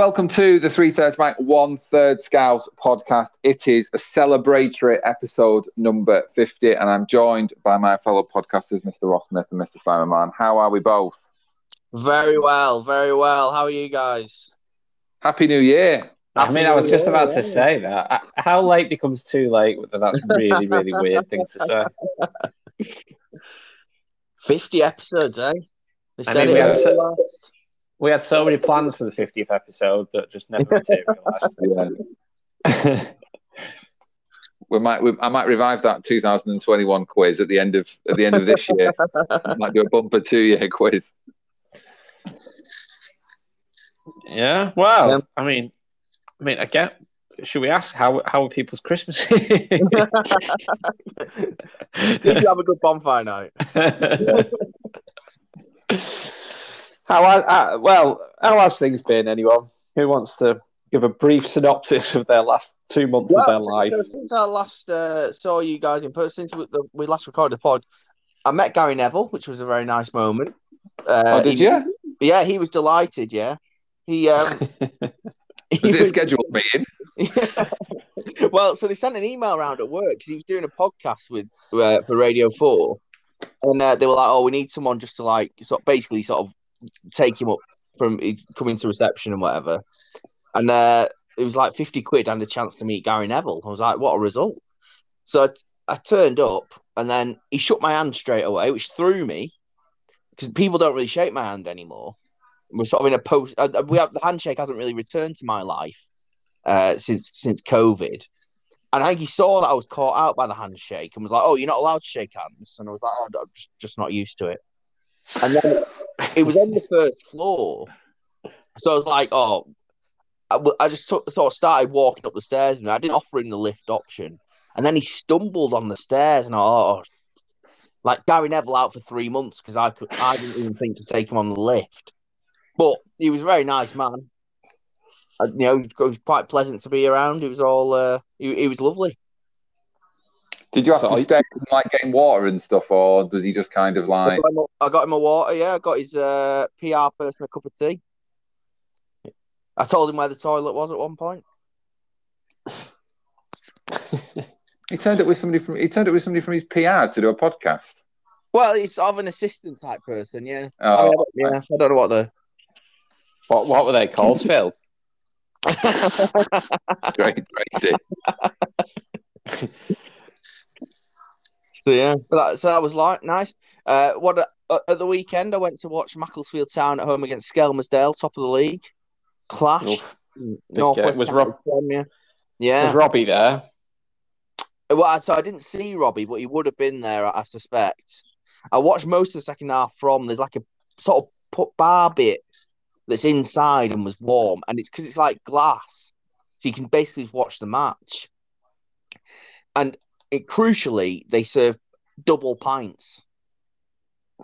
Welcome to the Three Thirds Mike One Third Scouts podcast. It is a celebratory episode number 50, and I'm joined by my fellow podcasters, Mr. Ross Smith and Mr. Simon Mann. How are we both? Very well, very well. How are you guys? Happy New Year. I mean, I was just about to say that. How late becomes too late? That's really, really weird thing to say. 50 episodes, eh? They I said mean, we it had at so- last. We had so many plans for the 50th episode that just never materialised. Yeah. We might, we, I might revive that 2021 quiz at the end of at the end of this year. I might do a bumper two year quiz. yeah. Well, Yeah. I mean, I mean, again, should we ask how how are people's Christmas? Did you have a good bonfire night? How has, uh, well, how has things been? Anyone who wants to give a brief synopsis of their last two months of their Well, life? so since I last uh, saw you guys in person, since we, the, we last recorded the pod, I met Gary Neville, which was a very nice moment. Uh, oh, did he- you? Yeah, he was delighted. Yeah, he um, he Was it a scheduled meeting? well, so they sent an email around at work because he was doing a podcast with uh, for Radio Four, and uh, they were like, "Oh, we need someone just to like sort basically sort of take him up from coming to reception and whatever." And uh, it was like fifty quid and a chance to meet Gary Neville. I was like, "What a result!" So I, I turned up, and then he shook my hand straight away, which threw me because people don't really shake my hand anymore. We're sort of in a post. Uh, we have the handshake hasn't really returned to my life uh, since since COVID. And I think he saw that I was caught out by the handshake and was like, "Oh, you're not allowed to shake hands." And I was like, "Oh, I'm just, just not used to it." And then it was on the first floor, so I was like, "Oh." I just took, sort of started walking up the stairs, and I didn't offer him the lift option. And then he stumbled on the stairs, and I, oh, like Gary Neville out for three months because I could, I didn't even think to take him on the lift. But he was a very nice man. Uh, you know, it was quite pleasant to be around. It was all, uh, he, he was lovely. Did you have So to I- stay and, like getting water and stuff, or does he just kind of I like? got, him a, I got him a water. Yeah, I got his uh, PR person a cup of tea. I told him where the toilet was at one point. He turned up with somebody from. He turned up with somebody from his PR to do a podcast. Well, he's sort of an assistant type person. Yeah, I Oh, I don't- yeah. I don't know what the. What what were they called, Phil? great, Tracy. So yeah, but that, so that was like nice. Uh, what uh, at the weekend I went to watch Macclesfield Town at home against Skelmersdale, top of the league. Clash. Oof, Northwest game. Was Rob- Premier. Yeah. Was Robbie there? Well, I- so I didn't see Robbie, but he would have been there, I suspect. I watched most of the second half from there's like a sort of put bar bit that's inside and was warm, and it's because it's like glass, so you can basically watch the match. And it crucially, they serve double pints,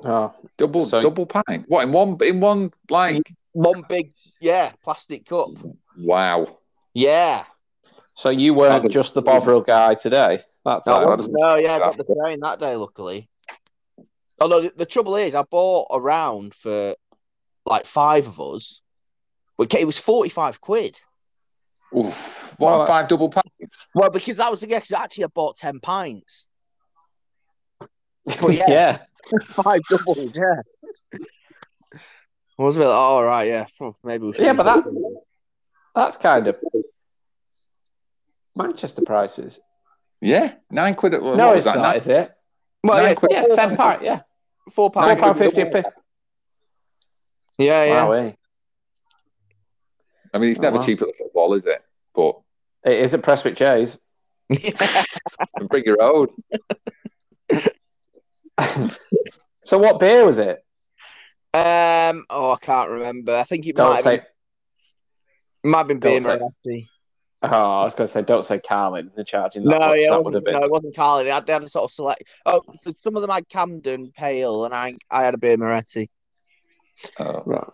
Oh, Double, So- double pint. What in one? In one, like one big yeah plastic cup. wow. Yeah, so you weren't was- just the Bovril guy today. That's No, how that was- no, yeah, I got the train that day. Luckily, although the, the trouble is, I bought a round for like five of us. Okay, It was forty five quid. Oof. What Well, five double pints? Well, because that was the guess. Actually, I bought ten pints. But yeah, yeah. five doubles. Yeah. I was a bit like, oh, all right, yeah. Maybe we should. Yeah, but that- That's kind of Manchester prices. Yeah, nine quid. At, what no, it's that? not, Nine- is it? well, nine yeah, it's quid. Yeah, four ten pound- pound. Yeah, Four four pound. pound fifty a pip. Yeah, yeah. Wow, eh? I mean, it's Oh, never wow. cheap at the football, is it? But It is at Prestwich Heys. bring your own. so what beer was it? um. Oh, I can't remember. I think it might Don't have, say. been, might have been beer don't say- Moretti. Oh, I was going to say, don't say Carling. They're charging that No, much. yeah, it that would wasn't, have been. no, it wasn't Carly. They had, they had a sort of select. Oh, so some of them had Camden Pale, and I I had a Birra Moretti. Oh, Right.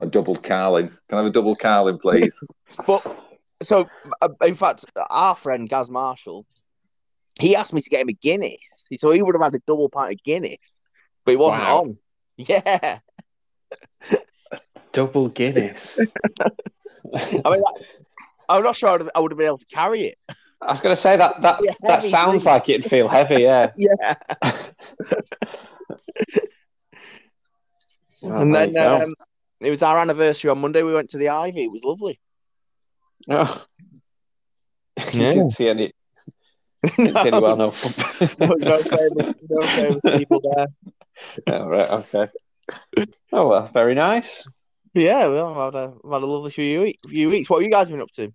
a double Carling. Can I have a double Carling, please? But so, uh, in fact, our friend Gaz Marshall, he asked me to get him a Guinness. So he would have had a double pint of Guinness, but he wasn't Wow. on. Yeah, Double Guinness. I mean, I'm not sure I would, have, I would have been able to carry it. I was going to say that that Yeah, that sounds like it'd feel heavy. Yeah. Yeah. Well, and then um, it was our anniversary on Monday. We went to the Ivy. It was lovely. Oh. you Yeah. didn't see any. Didn't see any well known. no, no famous, no famous people there. oh, right. Okay. Oh well, very nice. Yeah, well, I've had a, I've had a lovely few, week, few weeks. What have you guys been up to?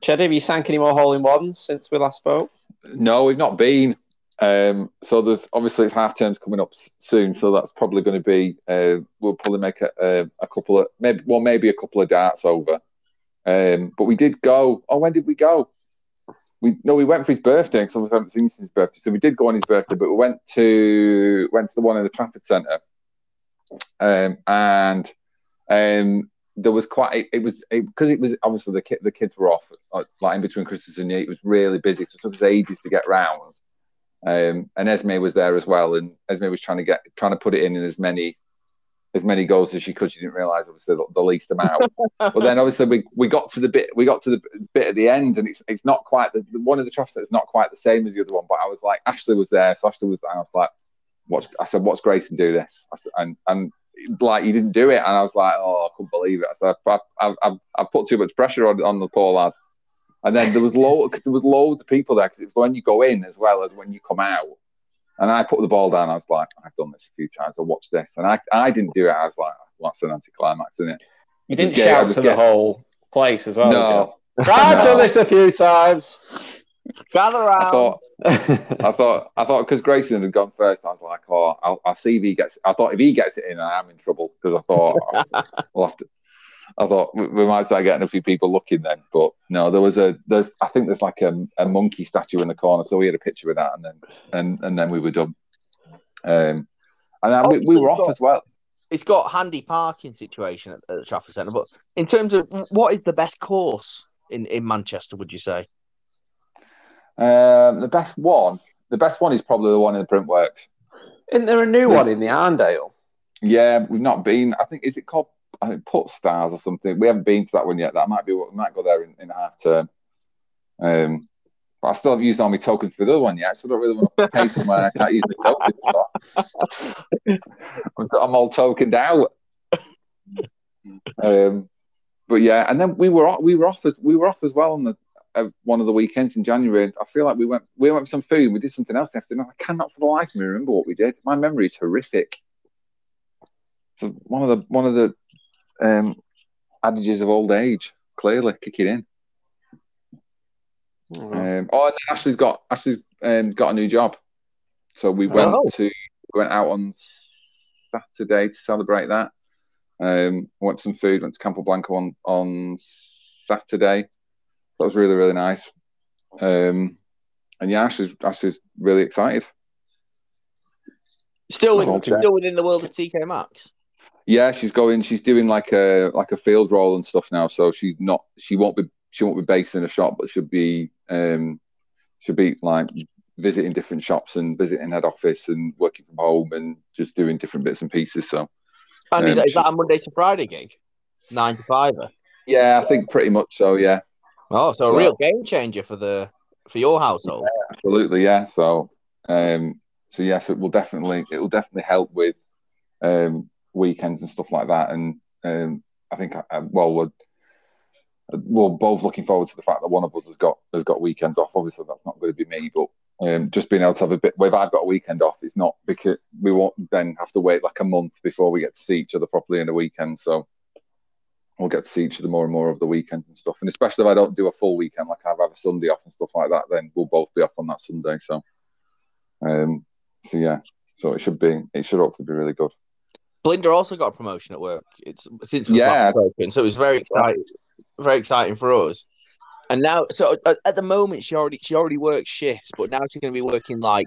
Cheddar, have you sank any more hole in ones since we last spoke? No, we've not been. Um, so there's obviously it's half terms coming up soon, so that's probably going to be. Uh, we'll probably make a, a, a couple of maybe well maybe a couple of darts over. Um, but we did go. Oh, when did we go? We no, we went for his birthday because we haven't seen him since his birthday. So we did go on his birthday, but we went to went to the one in the Trafford Centre, um, and um, there was quite. It, it was because it, was obviously the kid, the kids were off uh, like in between Christmas and New Year. It was really busy, so it took us ages to get round. Um, and Esme was there as well, and Esme was trying to get trying to put it in in as many as many goals as she could. She didn't realise obviously the, the least amount. but then obviously we, we got to the bit we got to the bit at the end, and it's it's not quite the one of the trophies is not quite the same as the other one. But I was like, Ashley was there, so Ashley was. I was like, watch. I said, watch Grayson do this, said, and and like he didn't do it, and I was like, oh, I couldn't believe it. I said, I I, I, I put too much pressure on on the poor lad. And then there was lo- there was loads of people there because it was when you go in as well as when you come out. And I put the ball down. I was like, I've done this a few times. I watched this. And I, I didn't do it. I was like, well, that's an anticlimax, isn't it? You didn't get- I shout was to the get- whole place as well. no. I've No. done this a few times. Gather round. I thought, I thought, I thought, because Grayson had gone first, I was like, oh, I'll, I'll see if he gets. I thought if he gets it in, I am in trouble because I thought oh, we'll have to. I thought we, we might start getting a few people looking then, but no, there was a there's I think there's like a, a monkey statue in the corner, so we had a picture of that, and then and and then we were done. Um, and then we, we were off got- as well. it's got handy parking situation at, at the Trafford Centre. But in terms of what is the best course in, in Manchester, would you say? Um, the best one, the best one is probably the one in the Printworks. Isn't there a new There's- one in the Arndale? Yeah, we've not been. I think is it called? I think Put Stars or something. We haven't been to that one yet. That might be what we might go there in, in half term. Um, but I still haven't used all my tokens for the other one yet, so I don't really want to pay somewhere I can't use my tokens for. I'm, I'm all tokened out. Um, but yeah, and then we were off, we were off as we were off as well on the uh, one of the weekends in January. I feel like we went we went for some food. We did something else after. I cannot for the life of me remember what we did. My memory is horrific. So one of the one of the um, adages of old age clearly kicking in. Oh, Um, oh, and then Ashley's got Ashley's um, got a new job, so we went Oh. to we went out on Saturday to celebrate that. Um, went some food, went to Campo Blanco on on Saturday. That was really really nice. Um, and yeah, Ashley's Ashley's really excited. Still, with, still within the world of TK Maxx. Yeah, she's going. She's doing like a like a field role and stuff now. So she's not. She won't be. She won't be based in a shop, but she'll be. Um, she'll be like visiting different shops and visiting head office and working from home and just doing different bits and pieces. So And is, Um, that, is that a Monday to Friday gig? Nine to five. yeah, I think pretty much so. Yeah, Oh, so, So- a real game changer for the for your household. absolutely. Yeah. So um, so yes, it will definitely it will definitely help with um weekends and stuff like that. And um, I think I, I- well we're we're both looking forward to the fact that one of us has got has got weekends off. Obviously, that's not going to be me, but um, just being able to have a bit. If I've got a weekend off, it's not because we won't then have to wait like a month before we get to see each other properly in a weekend. So we'll get to see each other more and more over the weekend and stuff. And especially if I don't do a full weekend, like I have a Sunday off and stuff like that, then we'll both be off on that Sunday. So, um, so yeah, so it should be it should hopefully be really good. Blinda also got a promotion at work. It's since we've Yeah. last so it was very exciting, very exciting for us. And now, so at, at the moment, she already she already works shifts, but now she's going to be working like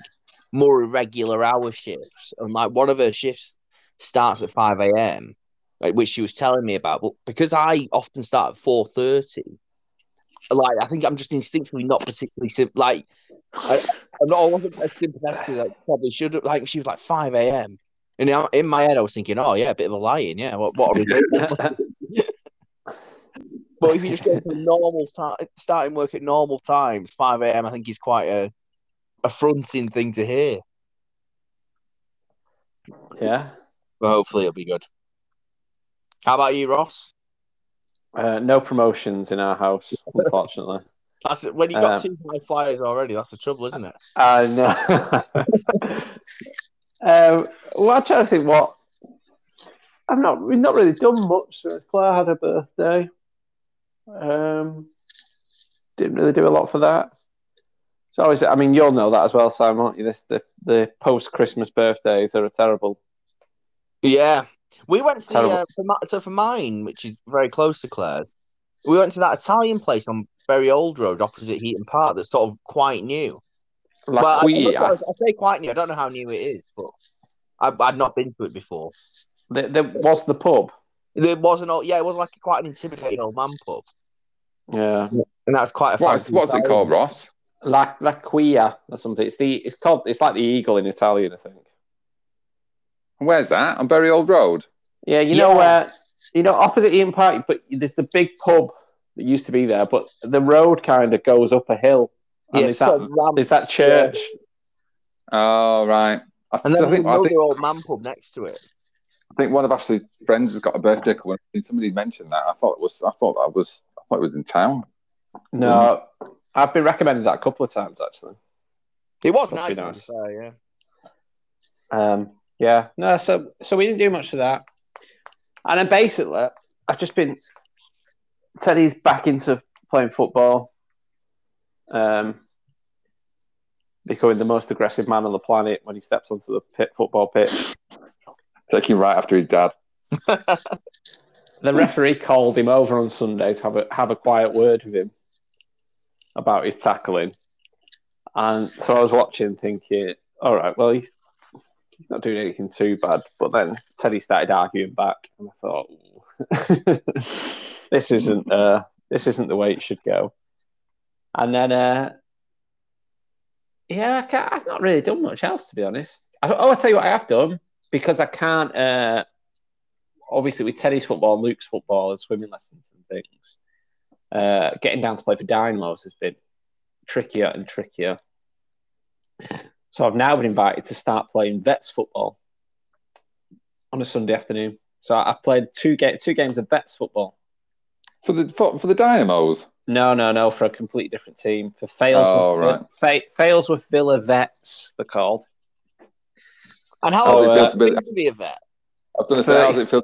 more irregular hour shifts. And like one of her shifts starts at five a.m., like which she was telling me about. But because I often start at four thirty, like I think I'm just instinctively not particularly sim- like I, I'm not I wasn't as sympathetic as I probably should have. Like she was like five a.m. And in- in my head, I was thinking, oh yeah, a bit of a lion, yeah. What what are we doing? But if you just go to normal time, starting work at normal times, five a.m., I think is quite a affronting thing to hear. Yeah. But hopefully it'll be good. How about you, Ross? Uh, no promotions in our house, unfortunately. That's when you got Um, two high flyers already. That's the trouble, isn't it? I know. Um, well, I'm trying to think what. I've not. We've not really done much since Claire had her birthday. Um, didn't really do a lot for that. So always, I mean, you'll know that as well, Sam, won't you? This the the post Christmas birthdays are a terrible. Yeah, we went to the, uh, for my, so for mine, which is very close to Claire's. We went to that Italian place on Bury Old Road, opposite Heaton Park. That's sort of quite new. La well, I, I, I say quite new. I don't know how new it is, but I, I'd not been to it before. There, there was the pub. It wasn't. all- Yeah, it was like quite an intimidating old man pub, Yeah, and that's quite a. What's, what's it called, Ross? La La Quia or something. It's the. It's called. It's like the eagle in Italian, I think. Where's that? On Bury Old Road? Yeah, you know where uh, you know opposite Heaton Park, but there's the big pub that used to be there, but the road kind of goes up a hill. And Yeah, there's, sort that, of ramps, that church. Oh, right. I, and then there's think, I, think, old man pub next to it. I think one of Ashley's friends has got a birthday coming. Somebody mentioned that. I thought it was. I thought that was. I thought it was in town. No, I've been recommended that a couple of times actually. It was Must nice, to be nice. fair, yeah. Um, yeah, no, so so we didn't do much for that, and then basically I've just been Teddy's back into playing football, um, becoming the most aggressive man on the planet when he steps onto the pit, football pitch. Taking right after his dad. The referee called him over on Sunday to have a have a quiet word with him about his tackling, and so I was watching, thinking, "All right, well he's he's not doing anything too bad." But then Teddy started arguing back, and I thought, "This isn't uh, this isn't the way it should go." And then, uh, yeah, I I've not really done much else to be honest. I, oh, I'll tell you what I have done because I can't. Uh, obviously with Teddy's football, and Luke's football, and swimming lessons and things, uh, getting down to play for Dynamos has been trickier and trickier. So I've now been invited to start playing Vets football on a Sunday afternoon. So I've played two ga- two games of Vets football. For the for, for the Dynamos. No, no, no, for a completely different team. For Fails, Oh, with, right. Fa- Failsworth Villa Vets, they're called. And how Oh, old yeah. is it feel to be a vet? I was going to say, how's it feel?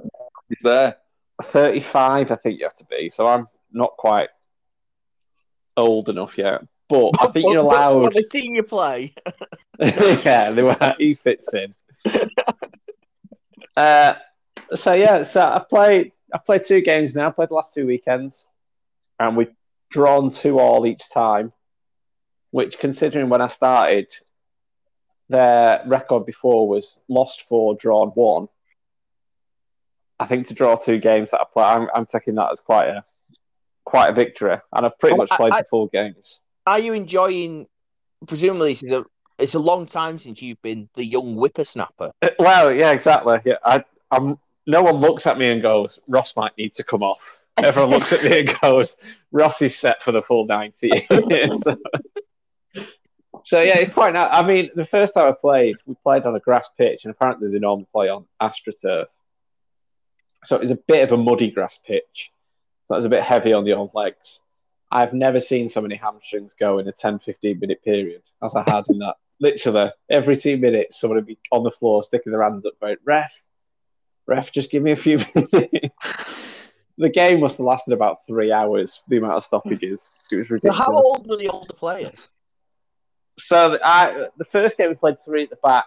He's there. 35, I think you have to be. So I'm not quite old enough yet. But I think you're But- but allowed. When they've seen you play. yeah, they were, he fits in. uh, so yeah, so I played. I played two games now. I played the last two weekends, and we've drawn two all each time. Which, considering when I started, their record before was lost four, drawn one. I think to draw two games that I play, I'm, I'm taking that as quite a quite a victory, and I've pretty much played I- the full games. Are you enjoying? Presumably, this is a. It's a long time since you've been the young whippersnapper. Uh, Well, yeah, exactly. Yeah, I, I'm. No one looks at me and goes, "Ross might need to come off." Everyone looks at me and goes, "Ross is set for the full ninety." so, so, yeah, it's quite. Nice. I mean, the first time I played, we played on a grass pitch, and apparently they normally play on astroturf. So it was a bit of a muddy grass pitch. So it was a bit heavy on the old legs. I've never seen so many hamstrings go in a 10, 15 minute period as I had in that. Literally, every two minutes, someone would be on the floor sticking their hands up going, Ref, ref, just give me a few minutes. The game must have lasted about three hours, the amount of stoppages. It was So ridiculous. how old were the older players? So I, the first game we played three at the back,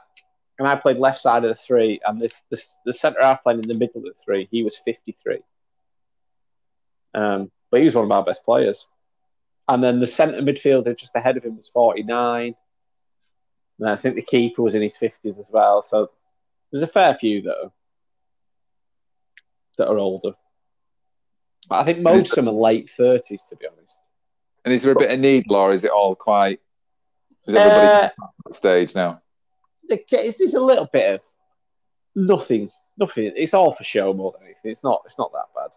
and I played left side of the three, and the the, the centre half played in the middle of the three. He was fifty three, um, but he was one of our best players. And then the centre midfielder just ahead of him was forty nine. And I think the keeper was in his fifties as well. So there's a fair few that are, that are older. But I think most of them are late thirties, to be honest. And is there a bit of need, or is it all quite? Is everybody Uh, at that stage now? the it's, it's a little bit of nothing, nothing. It's all for show more than anything. It's not. It's not that bad.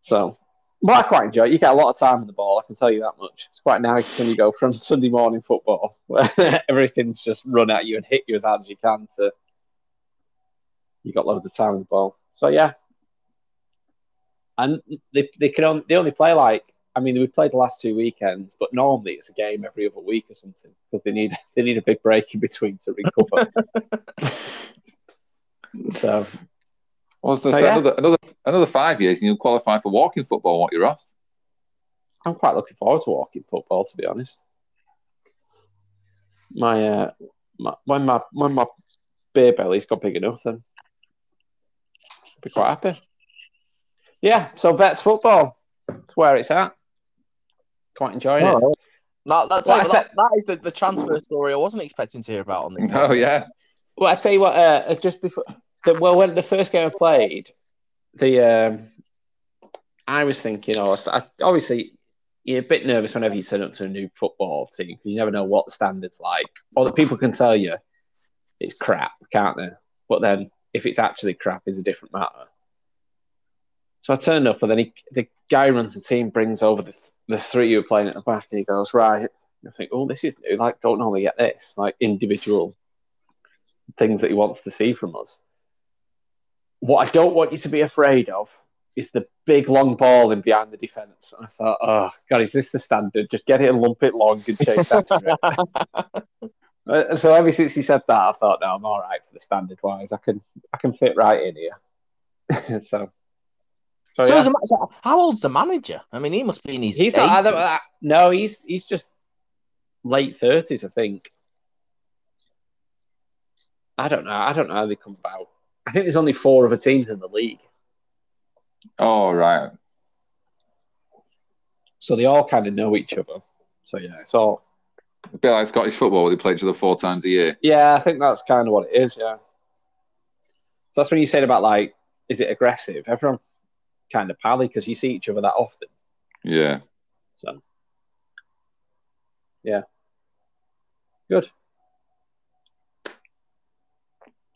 So But I quite enjoy it. You get a lot of time on the ball, I can tell you that much. It's quite nice when you go from Sunday morning football, where everything's just run at you and hit you as hard as you can, to you got loads of time on the ball. So yeah, and they they can only, they only play like I mean we played the last two weekends, but normally it's a game every other week or something because they need they need a big break in between to recover. so Was there So, yeah. another another another five years and you'll qualify for walking football, won't you, Ross? I'm quite looking forward to walking football, to be honest. My, uh, my when my when my beer belly's got big enough, then I'll be quite happy. Yeah, so vets football, that's where it's at. Quite enjoying it. That, that's Well, it. I that, that is the, the transfer story I wasn't expecting to hear about on this. Oh yeah. Well, I tell you what, uh, just before, the, well, when the first game I played, the um, I was thinking, oh, I, obviously you're a bit nervous whenever you turn up to a new football team because you never know what the standards like. Or the people can tell you it's crap, can't they? But then if it's actually crap, is a different matter. So I turned up, and then he, the guy runs the team brings over the, the three who were playing at the back, and he goes, "Right." I think, "Oh, this is new. Like, don't normally get this. Like individual things that he wants to see from us." What I don't want you to be afraid of is the big long ball in behind the defence. And I thought, "Oh God, is this the standard? Just get it and lump it long and chase after it." Uh, So ever since he said that, I thought, "No, I'm all right for the standard wise. I can, I can fit right in here." so. So, So yeah. as a so how old's the manager? I mean, he must be in his. He's not. I 80s. don't, uh, no, he's he's just late thirties, I think. I don't know. I don't know how they come about. I think there's only four other teams in the league, Oh right. so they all kind of know each other. So yeah, it's all. A bit like Scottish football, where they play each other four times a year. Yeah, I think that's kind of what it is. Yeah. So that's when you said about like, is it aggressive? Everyone kind of pally because you see each other that often. Yeah. So yeah, good.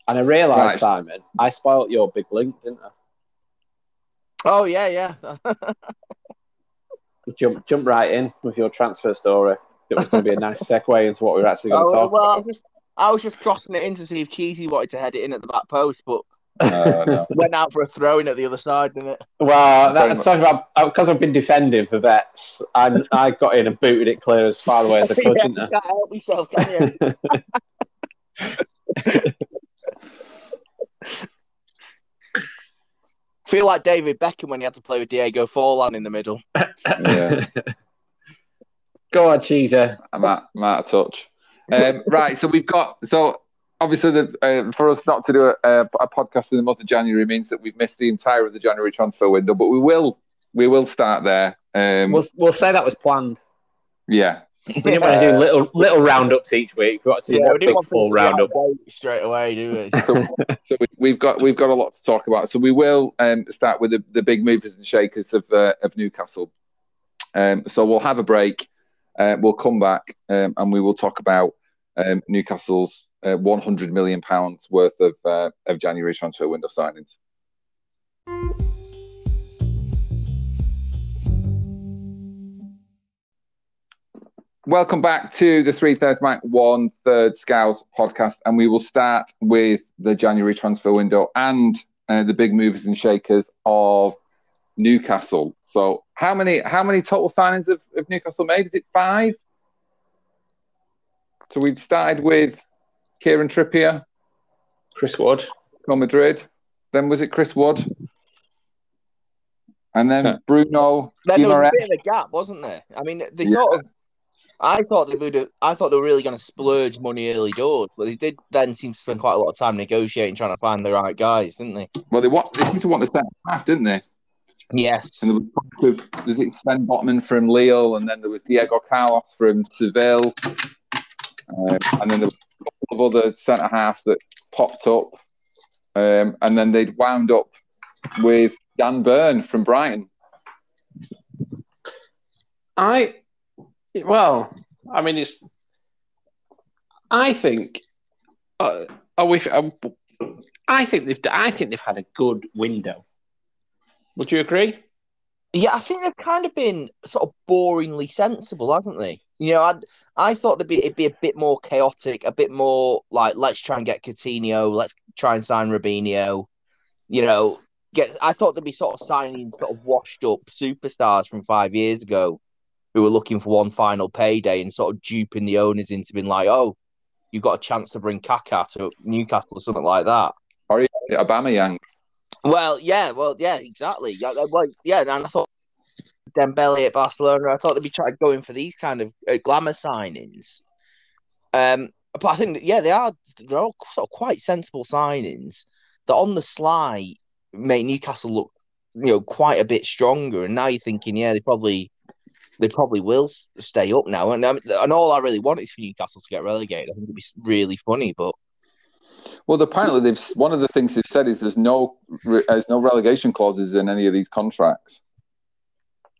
And I realised, Right. Simon, I spoilt your big link, didn't I? Oh yeah, yeah. Jump, jump right in with your transfer story. It was going to be a nice segue into what we were actually going to Oh, talk well, I about. was just I was just crossing it in to see if Cheesy wanted to head it in at the back post, but Uh, no. went out for a throw in at the other side, didn't it? Well, that, Very I'm talking about because I've been defending for vets. I I got in and booted it clear as far away as I could, yeah, didn't you I? can't help yourself, can you? Feel like David Beckham when he had to play with Diego Forlan in the middle. Yeah. Go on, Cheeser. I'm out, I'm out of touch. Um, right, so we've got so obviously the, uh, for us not to do a, a, a podcast in the month of January means that we've missed the entire of the January transfer window, but we will we will start there. Um, We'll, we'll say that was planned. yeah, We didn't want to do little little roundups each week. We wanted to do Yeah, we didn't big want full to roundup. straight away, do we? so, so we, we've got we've got a lot to talk about. So we will um, start with the, the big movers and shakers of uh, of Newcastle. Um, so we'll have a break. Uh, we'll come back um, and we will talk about um, Newcastle's uh, 100 million pounds worth of uh, of January transfer window signings. Welcome back to the Three Thirds Mike One Third Scouts podcast, and we will start with the January transfer window and uh, the big movers and shakers of Newcastle. So, how many how many total signings of, of Newcastle made? Is it five? So we've started with Kieran Trippier, Chris Wood. Real Madrid. Then was it Chris Wood? And then Yeah. Bruno Then there was a bit of a gap, wasn't there? I mean, they Yeah. sort of. I thought they would. have- I thought they were really going to splurge money early doors, but they did then seem to spend quite a lot of time negotiating, trying to find the right guys, didn't they? Well, they want they seem to want the centre half, didn't they? Yes. And there was talk of was it Sven Botman from Lille, and then there was Diego Carlos from Seville, um, and then there was a couple of other centre halves that popped up, um, and then they'd wound up with Dan Burn from Brighton. I well, I mean, it's. I think. Uh? Um, I think they've. I think they've had a good window. Would you agree? Yeah, I think they've kind of been sort of boringly sensible, haven't they? You know, I I thought it'd be it'd be a bit more chaotic, a bit more like let's try and get Coutinho, let's try and sign Robinho. You know, get. I thought they'd be sort of signing sort of washed up superstars from five years ago, who were looking for one final payday and sort of duping the owners into being like, oh, you've got a chance to bring Kaká to Newcastle or something like that. Or Aubameyang. Well, yeah, well, yeah, exactly. Yeah, well, yeah, and I thought Dembele at Barcelona. I thought they'd be trying going for these kind of uh, glamour signings. Um, but I think that, yeah, they are they're all sort of quite sensible signings that on the sly make Newcastle look, you know, quite a bit stronger. And now you're thinking, yeah, they probably they probably will stay up now. And um, and all I really want is for Newcastle to get relegated. I think it'd be really funny, but well, apparently they've one of the things they've said is there's no there's no relegation clauses in any of these contracts.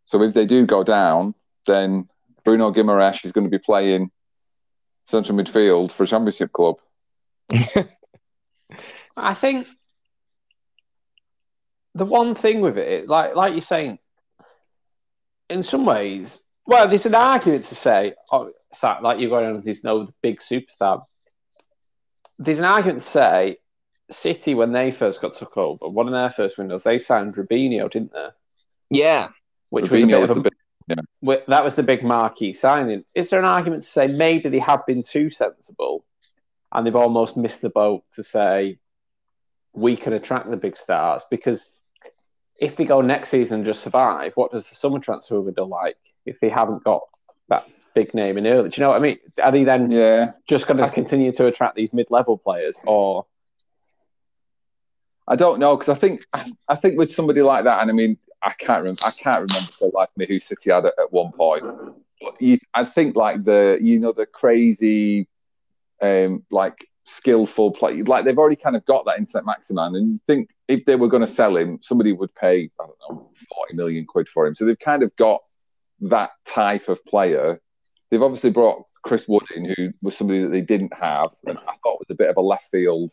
So if they do go down, then Bruno Guimaraes is going to be playing central midfield for a championship club. I think the one thing with it, like like you're saying, in some ways, well, there's an argument to say, oh, like you're going on, there's no big superstar there's an argument to say City when they first got took over, one of their first windows, they signed Robinho, didn't they? Yeah, which Robinho was, was a, big, yeah. that was the big marquee signing. Is there an argument to say maybe they have been too sensible, and they've almost missed the boat to say we can attract the big stars because if they go next season and just survive, what does the summer transfer window like if they haven't got that big name in early. Do you know what I mean? Are they then yeah. just going to continue to attract these mid-level players, or I don't know because I think I think with somebody like that, and I mean I can't remember I can't remember for life me who City had at, at one point. But you, I think like the you know the crazy, um, like skillful play, like they've already kind of got that in Saint-Maximin, and you think if they were going to sell him, somebody would pay I don't know forty million quid for him. So they've kind of got that type of player they've obviously brought Chris Wood in, who was somebody that they didn't have, and I thought was a bit of a left field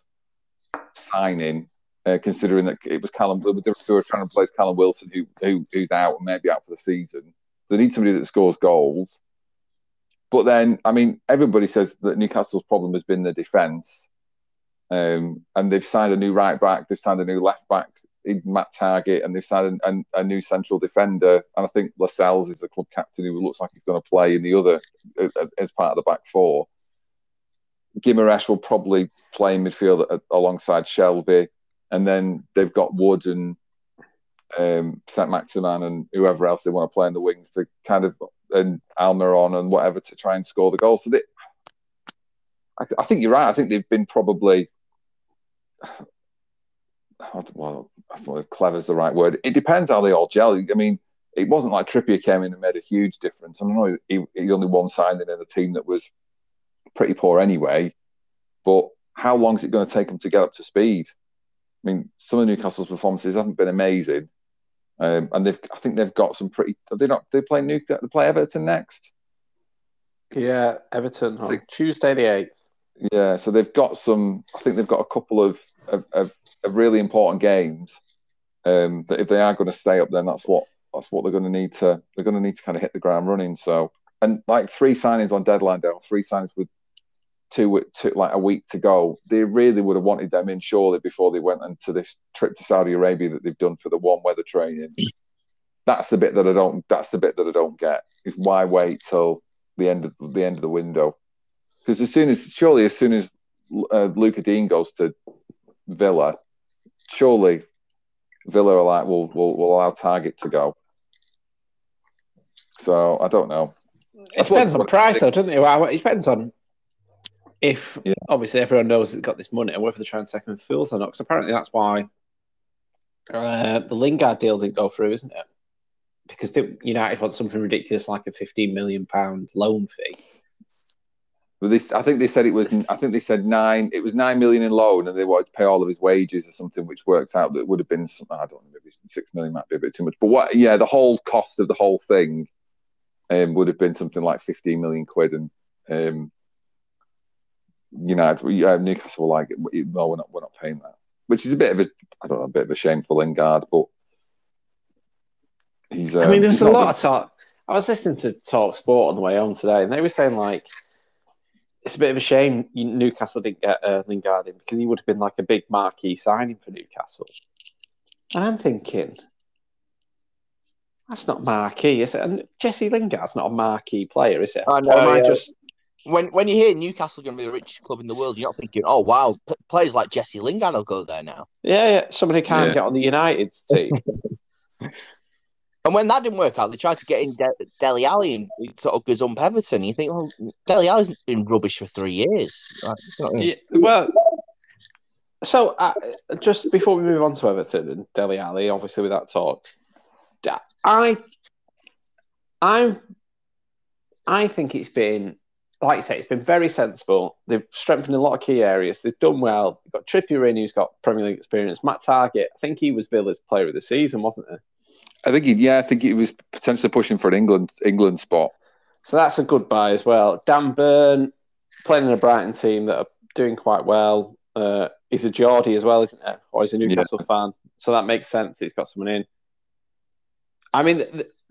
signing, uh, considering that it was Callum. They were trying to replace Callum Wilson, who, who who's out and maybe out for the season. So they need somebody that scores goals. But then, I mean, everybody says that Newcastle's problem has been the defence, um, and they've signed a new right back, they've signed a new left back Matt Targett, and they've signed a, a, new central defender. And I think Lascelles is the club captain who looks like he's going to play in the other as part of the back four. Guimaraes will probably play in midfield alongside Shelvey, and then they've got Wood and um, Saint-Maximin and whoever else they want to play in the wings to kind of and Almiron and whatever to try and score the goal. So they, I, th- I think you're right. I think they've been probably well, I thought clever is the right word. It depends how they all gel. I mean, it wasn't like Trippier came in and made a huge difference. I know he, he only one signing in a team that was pretty poor anyway, but how long is it going to take them to get up to speed? I mean, some of Newcastle's performances haven't been amazing, um, and they've I think they've got some pretty. They not they play New they play Everton next. Yeah, Everton on Tuesday the eighth. Yeah, so they've got some. I think they've got a couple of of, of really important games. Um, that if they are going to stay up, then that's what that's what they're going to need to they're going to need to kind of hit the ground running. So and like three signings on deadline day, three signings with two, two like a week to go. They really would have wanted them in surely before they went into this trip to Saudi Arabia that they've done for the warm weather training. That's the bit that I don't. That's the bit that I don't get. Is why wait till the end of the end of the window? Because as soon as surely as soon as uh, Lucas Digne goes to Villa, surely Villa are like, we'll, we'll, we'll allow Targett to go. So I don't know. It depends on price, though, doesn't it? Well, it depends on if yeah. obviously everyone knows it's got this money and whether they try and second fills or not. Because apparently that's why uh, the Lingard deal didn't go through, isn't it? Because United want something ridiculous like a fifteen million pound loan fee. This, I think they said it was. I think they said nine. It was nine million in loan, and they wanted to pay all of his wages or something, which worked out that would have been. Some, I don't know, maybe six million might be a bit too much. But what? Yeah, the whole cost of the whole thing um, would have been something like fifteen million quid, and um, you know, Newcastle were like, no, we're not, we're not paying that, which is a bit of a, I don't know, a bit of a shame for Lingard, but He's. I um, mean, there was a lot of talk. I was listening to Talk Sport on the way home today, and they were saying like it's a bit of a shame Newcastle didn't get uh, Lingard in because he would have been like a big marquee signing for Newcastle. And I'm thinking that's not marquee, is it? And Jesse Lingard's not a marquee player, is it? I know, Or am I yeah. just When when you hear Newcastle going to be the richest club in the world, you're not thinking, oh wow, p- players like Jesse Lingard will go there now. yeah, yeah, somebody who can't Yeah. get on the United team. And when that didn't work out, they tried to get in De- Dele Alli and sort of gazump Everton. You think, well, Dele Alli's been rubbish for three years. Yeah, well, so uh, just before we move on to Everton and Dele Alli, obviously with that talk, I, I, I think it's been, like you say, it's been very sensible. They've strengthened a lot of key areas. They've done well. They've got Trippier in, who's got Premier League experience. Matt Targett, I think he was Villa's Player of the Season, wasn't he? I think he, yeah, I think he was potentially pushing for an England England spot. So that's a good buy as well. Dan Burn playing in a Brighton team that are doing quite well. Uh, he's a Geordie as well, isn't he? Or he's a Newcastle fan. So that makes sense. He's got someone in. I mean,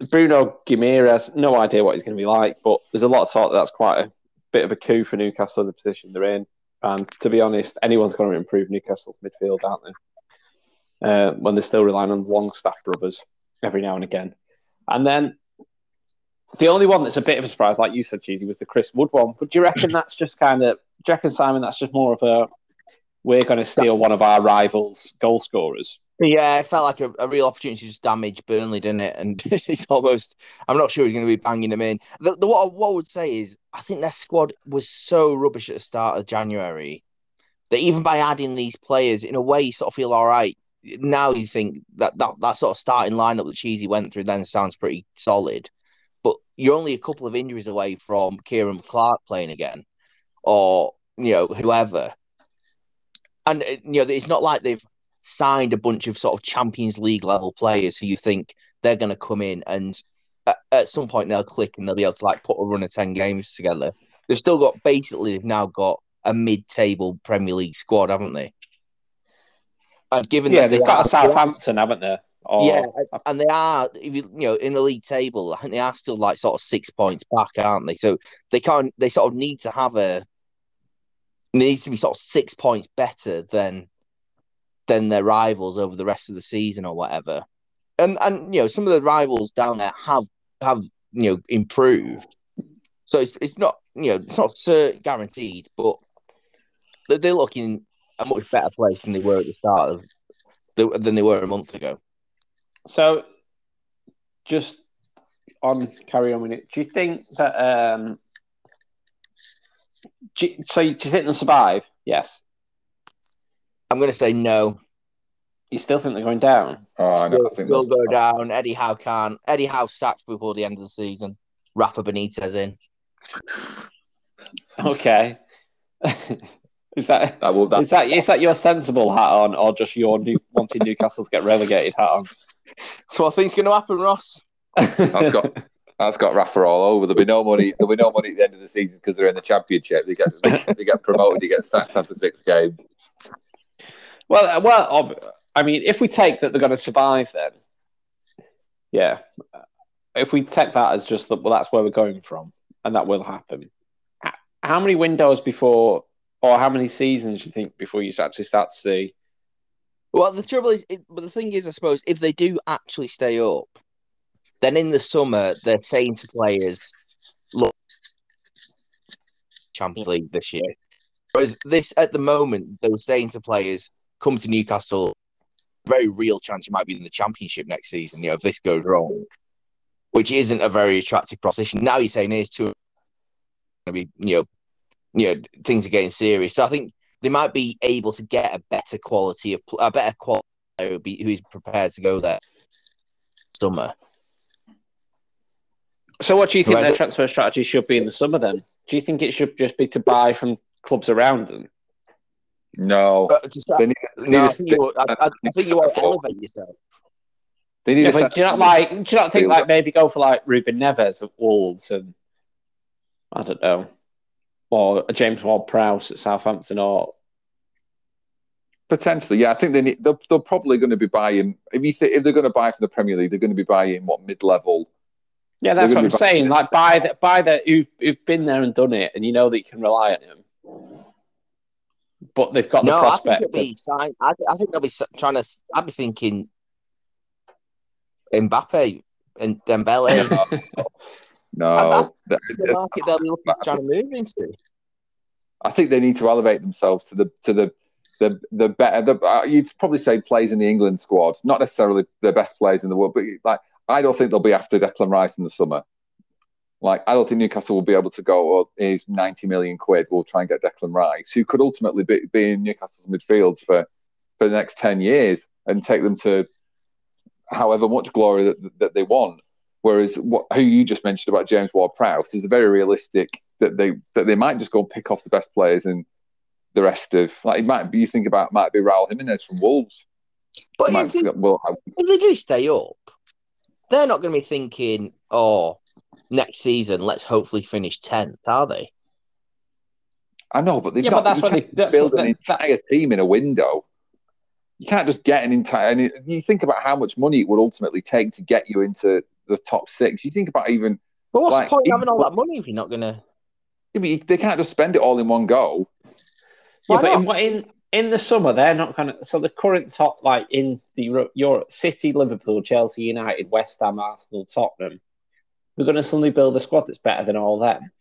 Bruno Gimenez, no idea what he's going to be like, but there's a lot of talk that that's quite a bit of a coup for Newcastle in the position they're in. And to be honest, anyone's going to improve Newcastle's midfield, aren't they? Uh, when they're still relying on Longstaff brothers every now and again. And then the only one that's a bit of a surprise, like you said, Cheesy, was the Chris Wood one. But do you reckon that's just kind of, do you reckon, Simon, that's just more of a, we're going to steal one of our rivals' goal scorers? Yeah, it felt like a, a real opportunity to just damage Burnley, didn't it? And it's almost, I'm not sure he's going to be banging them in. The, the, what, I, what I would say is, I think their squad was so rubbish at the start of January that even by adding these players, in a way, you sort of feel all right. Now you think that that, that sort of starting lineup that Cheesy went through then sounds pretty solid. But you're only a couple of injuries away from Ciaran Clark playing again, or, you know, whoever. And, uh, you know, it's not like they've signed a bunch of sort of Champions League level players who you think they're going to come in and at, at some point they'll click and they'll be able to like put a run of 10 games together. They've still got basically, they've now got a mid table Premier League squad, haven't they? And given Yeah, that they they've got a Southampton, haven't they? Or, yeah, and they are, if you, you know, in the league table, think they are still like sort of six points back, aren't they? So they can't, they sort of need to have a, needs to be sort of six points better than than their rivals over the rest of the season or whatever. And and you know, some of the rivals down there have have you know improved. So it's it's not you know it's not guaranteed, but they're looking a much better place than they were at the start of than they were a month ago. So, just on carry on with it. Do you think that? Um, do you, so, do you think they'll survive? Yes. I'm going to say no. You still think they're going down? Oh, I know. Still, I think still that's- go down. Eddie Howe can't. Eddie Howe sacked before the end of the season. Rafa Benitez in. Okay. is that that will that is that is that your sensible hat on, or just your new wanting Newcastle to get relegated hat on? So I think's going to happen, Ross. That's got that's got Rafa all over. There'll be no money. There'll be no money at the end of the season because they're in the championship. They get they, they get promoted. They get sacked after six games. Well, uh, well, I mean, if we take that they're going to survive, then yeah. If we take that as just that, well, that's where we're going from, and that will happen. How many windows before, or how many seasons do you think before you actually start to see? Well, the trouble is, it, but the thing is, I suppose, if they do actually stay up, then in the summer they're saying to players, "Look, Champions League this year." Whereas this, at the moment, they were saying to players, "Come to Newcastle." Very real chance you might be in the Championship next season. You know, if this goes wrong, which isn't a very attractive proposition. Now you're saying here's two, going to be, you know, you know, things are getting serious. So I think they might be able to get a better quality of a better quality player who's prepared to go there summer. So, what do you think Right. their transfer strategy should be in the summer? Then, do you think it should just be to buy from clubs around them? No, But they need, no, I think to- you, I, I, I think you want to elevate yourself. they need Yeah, a but do you not like? Do you not think like maybe go for like Ruben Neves at Wolves and I don't know, or a James Ward-Prowse at Southampton, or Potentially, yeah. I think they need, they're, they're probably going to be buying. If you think if they're going to buy from the Premier League, they're going to be buying what mid level. Yeah, that's what I'm saying. Like buy that, buy that who've, who've been there and done it, and you know that you can rely on them. But they've got the No, I think prospect. it'll of- be sign. I, I think they'll be trying to. I'd be thinking Mbappe and Dembele. No, the market looking trying to move into. I think they need to elevate themselves to the to the the the better. The, uh, you'd probably say plays in the England squad, not necessarily the best players in the world, but like I don't think they'll be after Declan Rice in the summer. Like I don't think Newcastle will be able to go. Oh, here's ninety million quid. We'll try and get Declan Rice, who could ultimately be, be in Newcastle's midfield for for the next ten years and take them to however much glory that, that they want. Whereas what who you just mentioned about James Ward-Prowse is very realistic that they that they might just go and pick off the best players and the rest of like it might be you think about might be Raul Jimenez from Wolves. But Might if they, have- well, I- if they do stay up, they're not going to be thinking, "Oh, next season, let's hopefully finish tenth, are they? I know, but they've got Yeah, not, but that's you what they. can't That's build what an they, that, entire team in a window. You can't just get an entire. And you think about how much money it would ultimately take to get you into the top six. You think about even But what's Like, the point of even- having all that money if you're not going to? I mean, they can't just spend it all in one go. yeah, Why but in, in in the summer they're not going to. So the current top, like in the Europe, City, Liverpool, Chelsea, United, West Ham, Arsenal, Tottenham, we're going to suddenly build a squad that's better than all them.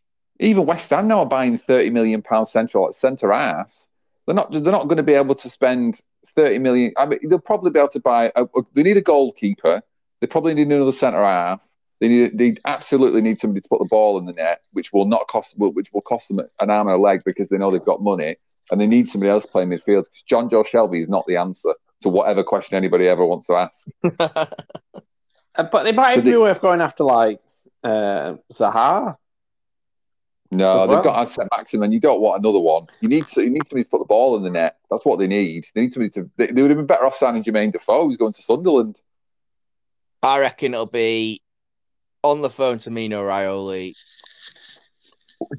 Even West Ham now are buying thirty million pound central at centre halves. They're not. They're not going to be able to spend thirty million. I mean, they'll probably be able to buy. A, a- they need a goalkeeper. They probably need another centre half. They need. They absolutely need somebody to put the ball in the net, which will not cost. Which will cost them an arm and a leg because they know they've got money, and they need somebody else playing midfield. Because Jonjo Shelvey is not the answer to whatever question anybody ever wants to ask. Uh, but they might So be they- worth going after like uh, Zaha. No, As they've well. got Saint-Maximin, and you don't want another one. You need to, you need somebody to put the ball in the net. That's what they need. They need somebody to. They, they would have been better off signing Jermaine Defoe, who's going to Sunderland. I reckon it'll be on the phone to Mino Raiola.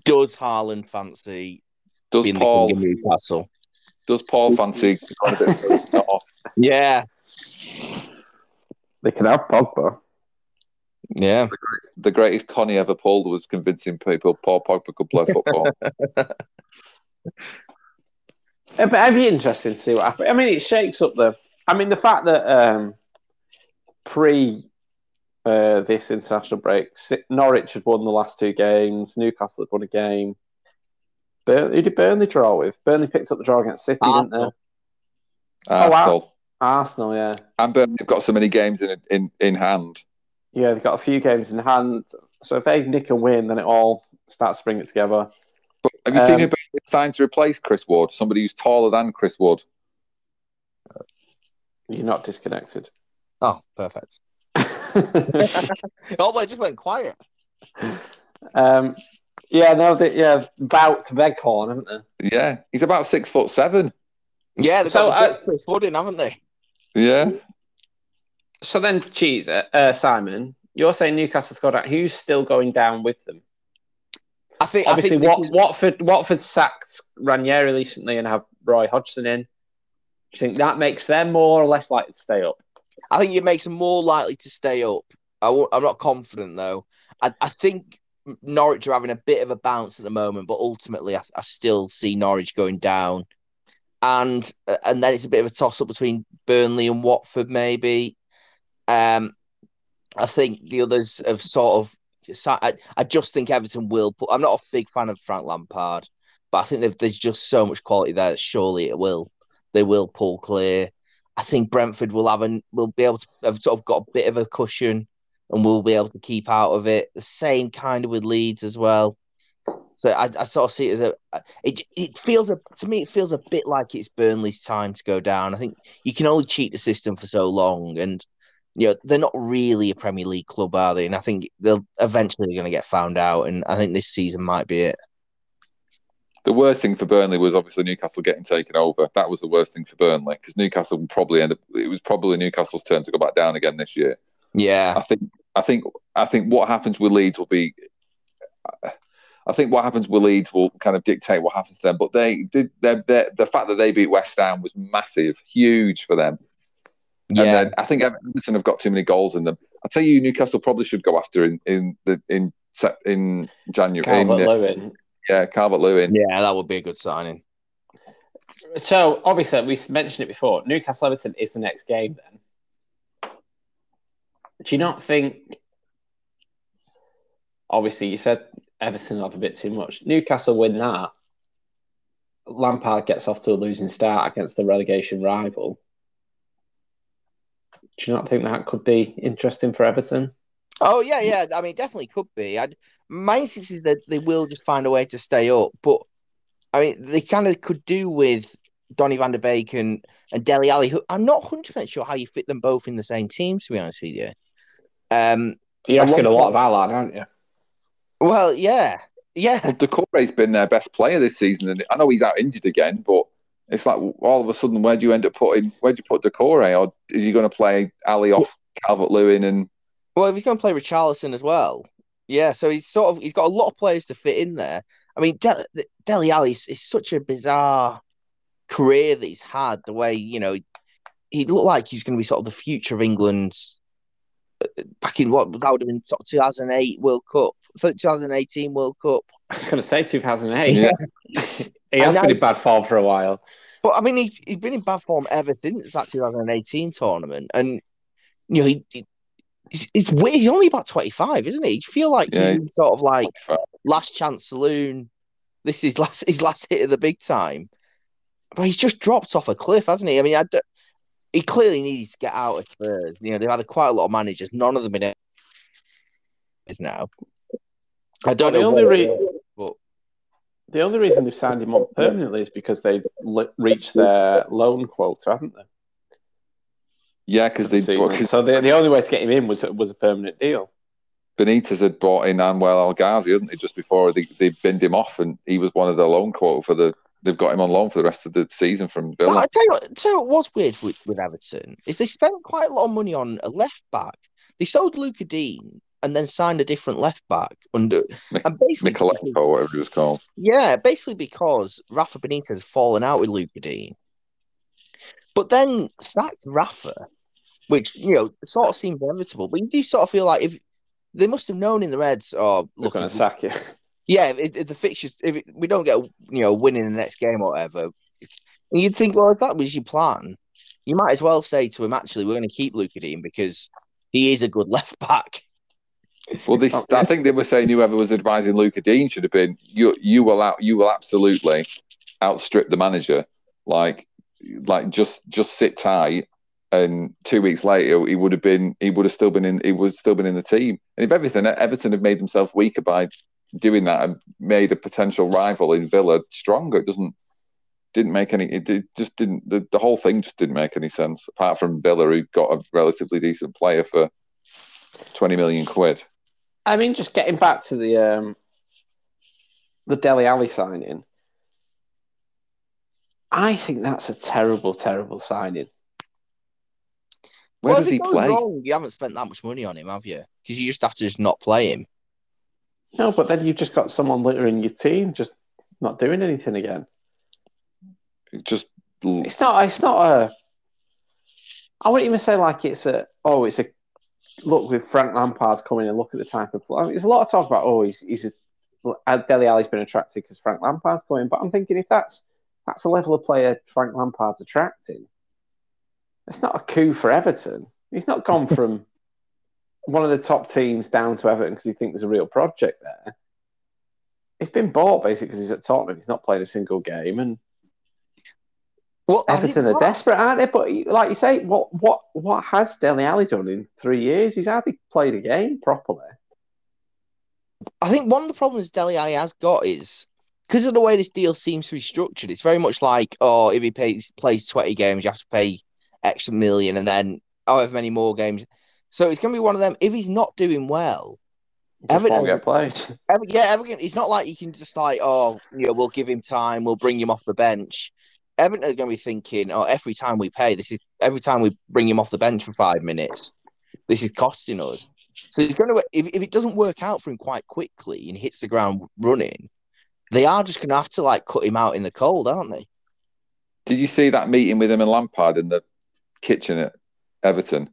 Does Haaland fancy Does being Paul? the king of Newcastle? Does Paul fancy going a bit further north? Yeah, They can have Pogba. yeah. The greatest Connie ever pulled was convincing people Paul Pogba could play football. Yeah, but it'd be interesting to see what happens. I mean, it shakes up the. I mean, the fact that um, pre uh, this international break, Norwich had won the last two games, Newcastle had won a game. Bur- who did Burnley draw with? Burnley picked up the draw against City, didn't they? Arsenal. Oh, wow. Arsenal. Arsenal, yeah. And Burnley have got so many games in in in hand. Yeah, they've got a few games in hand. So if they nick a win, then it all starts to bring it together. But have you seen Um, who Burnley signed to replace Chris Wood? Somebody who's taller than Chris Wood. You're not disconnected. Oh, perfect. Oh, but it just went quiet. um, yeah, no, they, yeah, Wout Weghorst, haven't they? Yeah, he's about six foot seven. Yeah, they've So, got uh, the Chris Wood in, haven't they? Yeah. So then, Cheese, uh, uh, Simon, you're saying Newcastle's got out. Who's still going down with them? I think. Obviously, I think Wat, is- Watford, Watford sacked Ranieri recently and have Roy Hodgson in. Do you think that makes them more or less likely to stay up? I think it makes them more likely to stay up. I w- I'm not confident though. I, I think Norwich are having a bit of a bounce at the moment, but ultimately, I, I still see Norwich going down, and and then it's a bit of a toss up between Burnley and Watford, maybe. Um, I think the others have sort of. I, I just think Everton will put. I'm not a big fan of Frank Lampard, but I think there's just so much quality there. Surely it will. They will pull clear. I think Brentford will have an will be able to have sort of got a bit of a cushion and we'll be able to keep out of it. The same kind of with Leeds as well. So I, I sort of see it as a it it feels a to me it feels a bit like it's Burnley's time to go down. I think you can only cheat the system for so long and you know they're not really a Premier League club, are they? And I think they'll eventually going to get found out. And I think this season might be it. The worst thing for Burnley was obviously Newcastle getting taken over. That was the worst thing for Burnley because Newcastle would probably end up. It was probably Newcastle's turn to go back down again this year. Yeah, I think. I think. I think what happens with Leeds will be. I think what happens with Leeds will kind of dictate what happens to them. But they did the fact that they beat West Ham was massive, huge for them. Yeah. And then I think Everton have got too many goals in them. I tell you, Newcastle probably should go after in in the in in January. Calvert uh, Lewin. Yeah, Calvert Lewin. Yeah, that would be a good signing. So obviously, we mentioned it before. Newcastle Everton is the next game. Then, do you not think? Obviously, you said Everton have a bit too much. Newcastle win that. Lampard gets off to a losing start against the relegation rival. Do you not think that could be interesting for Everton? Oh yeah, yeah. I mean, definitely could be. I'd, my instinct is that they will just find a way to stay up, but I mean, they kind of could do with Donny van der Beek and, and Dele Alli, who I'm not 100% sure how you fit them both in the same team, to be honest with you. Um, You're asking a lot of Allan, aren't you? Well, yeah. Yeah. Well, Doucouré's been their best player this season, and I know he's out injured again, but it's like all of a sudden, where do you end up putting? Where do you put Doucouré, or is he going to play Alli off Calvert Lewin and? Well, if he's going to play Richarlison as well, yeah. So he's sort of he's got a lot of players to fit in there. I mean, Del- Dele Alli is, is such a bizarre career that he's had. The way you know he looked like he's going to be sort of the future of England's uh, back in what that would have been sort of 2008 World Cup, 2018 World Cup. I was going to say 2008. Yeah. he has been in bad form for a while. But I mean, he, he's been in bad form ever since that 2018 tournament, and you know he, he it's weird. He's only about 25, isn't he? You feel like yeah, he's sort of like last chance saloon. This is last his last hit of the big time. But he's just dropped off a cliff, hasn't he? I mean, I d- he clearly needs to get out of Spurs. You know, they've had a, quite a lot of managers. None of them in it is now. I don't well, know. The only, re- but... the only reason they've signed him on permanently is because they've reached their loan quota, haven't they? Yeah, because they bought, so the, the only way to get him in was was a permanent deal. Benitez had brought in Anwar El Ghazi, hadn't he, just before they, they binned him off, and he was one of the loan quota for the. They've got him on loan for the rest of the season from Villa. I tell you what, tell you what was weird with, with Everton is they spent quite a lot of money on a left back. They sold Luca Digne and then signed a different left back under and basically Mykolenko, or whatever it was called. Yeah, basically because Rafa Benitez has fallen out with Luca Digne. But then sacked Rafa, which you know sort of seemed inevitable. But you do sort of feel like if they must have known in the Reds, or oh, going to sack you. Yeah, if, if the fixtures, if it, we don't get you know winning the next game or whatever, and you'd think, well, if that was your plan, you might as well say to him, actually, we're going to keep Lucas Digne because he is a good left back. Well, this, I think they were saying whoever was advising Lucas Digne should have been you. You will out. You will absolutely outstrip the manager. Like, like just just sit tight. And two weeks later, he would have been. He would have still been in. He would still been in the team. And if everything, Everton have made themselves weaker by doing that and made a potential rival in Villa stronger. It doesn't didn't make any. It, just didn't. The, the whole thing just didn't make any sense. Apart from Villa, who got a relatively decent player for twenty million quid. I mean, just getting back to the um, the Dele Alli signing, I think that's a terrible, terrible signing. Where well, does he play? Wrong, you haven't spent that much money on him, have you? Because you just have to just not play him. No, but then you've just got someone littering your team, just not doing anything again. just it's not. It's not a. I wouldn't even say like it's a. Oh, it's a look with Frank Lampard's coming and look at the type of. I mean, there's a lot of talk about oh he's he's a, Dele Alli's been attracted because Frank Lampard's coming, but I'm thinking if that's that's the level of player Frank Lampard's attracting, it's not a coup for Everton. He's not gone from one of the top teams down to Everton because he thinks there's a real project there. He's been bought basically because he's at Tottenham. He's not played a single game, and well, Everton are desperate, aren't they? But like you say, what what what has Dele Alli done in three years? He's hardly played a game properly. I think one of the problems Dele Alli has got is because of the way this deal seems to be structured. It's very much like, oh, if he pays, plays twenty games, you have to pay extra million, and then however many more games. So it's going to be one of them. If he's not doing well, Everton get played. Everton, yeah, Everton. It's not like you can just like, oh, you know, we'll give him time, we'll bring him off the bench. Everton are going to be thinking, oh, every time we pay, this is every time we bring him off the bench for five minutes, this is costing us. So he's going to if, if it doesn't work out for him quite quickly and hits the ground running, they are just going to have to like cut him out in the cold, aren't they? Did you see that meeting with him and Lampard in the kitchen at Everton?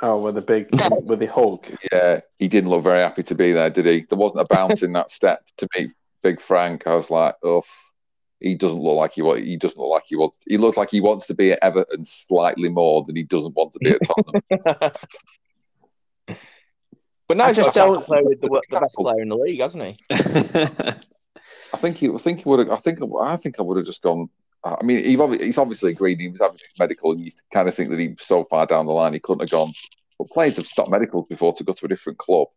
Oh, with the big, with the hug. Yeah, he didn't look very happy to be there, did he? There wasn't a bounce in that step to meet Big Frank. I was like, oh, he doesn't look like he wants. he doesn't look like he wants. He looks like he wants to be at Everton slightly more than he doesn't want to be at Tottenham. but now I he's just got to don't- with the, the best player in the league, hasn't he? I think he, I think he would have. I think, I think I would have just gone. I mean, he, he's obviously agreed. He was having his medical, and you kind of think that he was so far down the line he couldn't have gone. But players have stopped medicals before to go to a different club.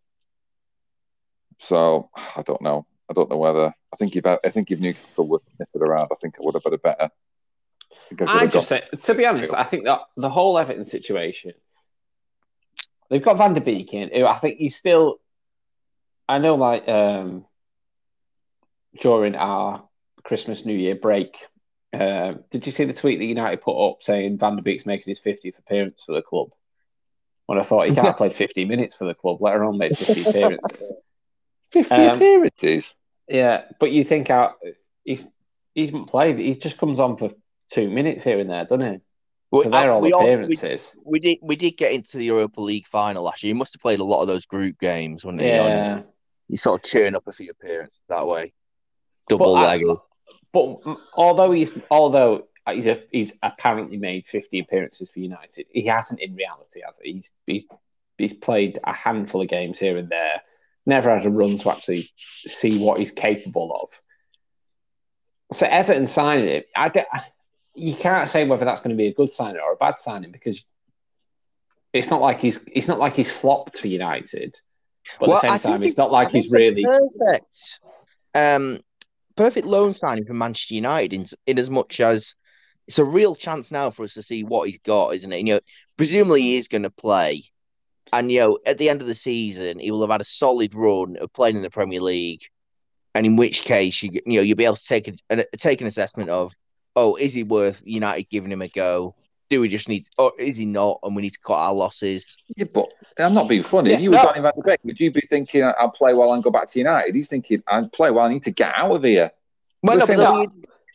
So I don't know. I don't know whether. I think if I, I think if Newcastle would have it around, I think I would have had a better. I I could I have just say, to be honest, I think that the whole Everton situation, they've got Van der Beek in, who I think he's still. I know, like um, during our Christmas New Year break, uh, did you see the tweet that United put up saying Van der Beek's making his 50th appearance for the club? When I thought he can't played 50 minutes for the club, let alone made 50 appearances. Fifty um, appearances. Yeah, but you think out he's he hasn't played. He just comes on for two minutes here and there, doesn't he? Well, So they're uh, all we all- we- appearances. We did we did get into the Europa League final last year. He must have played a lot of those group games, wouldn't he? Yeah, You sort of churn up a few appearances that way. Double But I- leg. but mm, although he's although he's a, he's apparently made fifty appearances for United, he hasn't in reality, has he? He's he's he's played a handful of games here and there. Never had a run to actually see what he's capable of. So Everton signing him, I don't- you can't say whether that's going to be a good signing or a bad signing because it's not like he's it's not like he's flopped for United. But Well, at the same time, it's it's- not like he's really perfect, um, perfect loan signing for Manchester United in, in as much as it's a real chance now for us to see what he's got, isn't it? And, you know, presumably he is going to play, and you know, at the end of the season, he will have had a solid run of playing in the Premier League, and in which case, you you know, you'll be able to take a, take an assessment of, oh, is he worth United giving him a go? Do we just need, or is he not? And we need to cut our losses. Yeah, but I'm not being funny. Yeah, if you were no. Donny Van de Beek, would you be thinking I'll play well and go back to United? He's thinking I'd play well. I need to get out of here. Well, no, but that- we-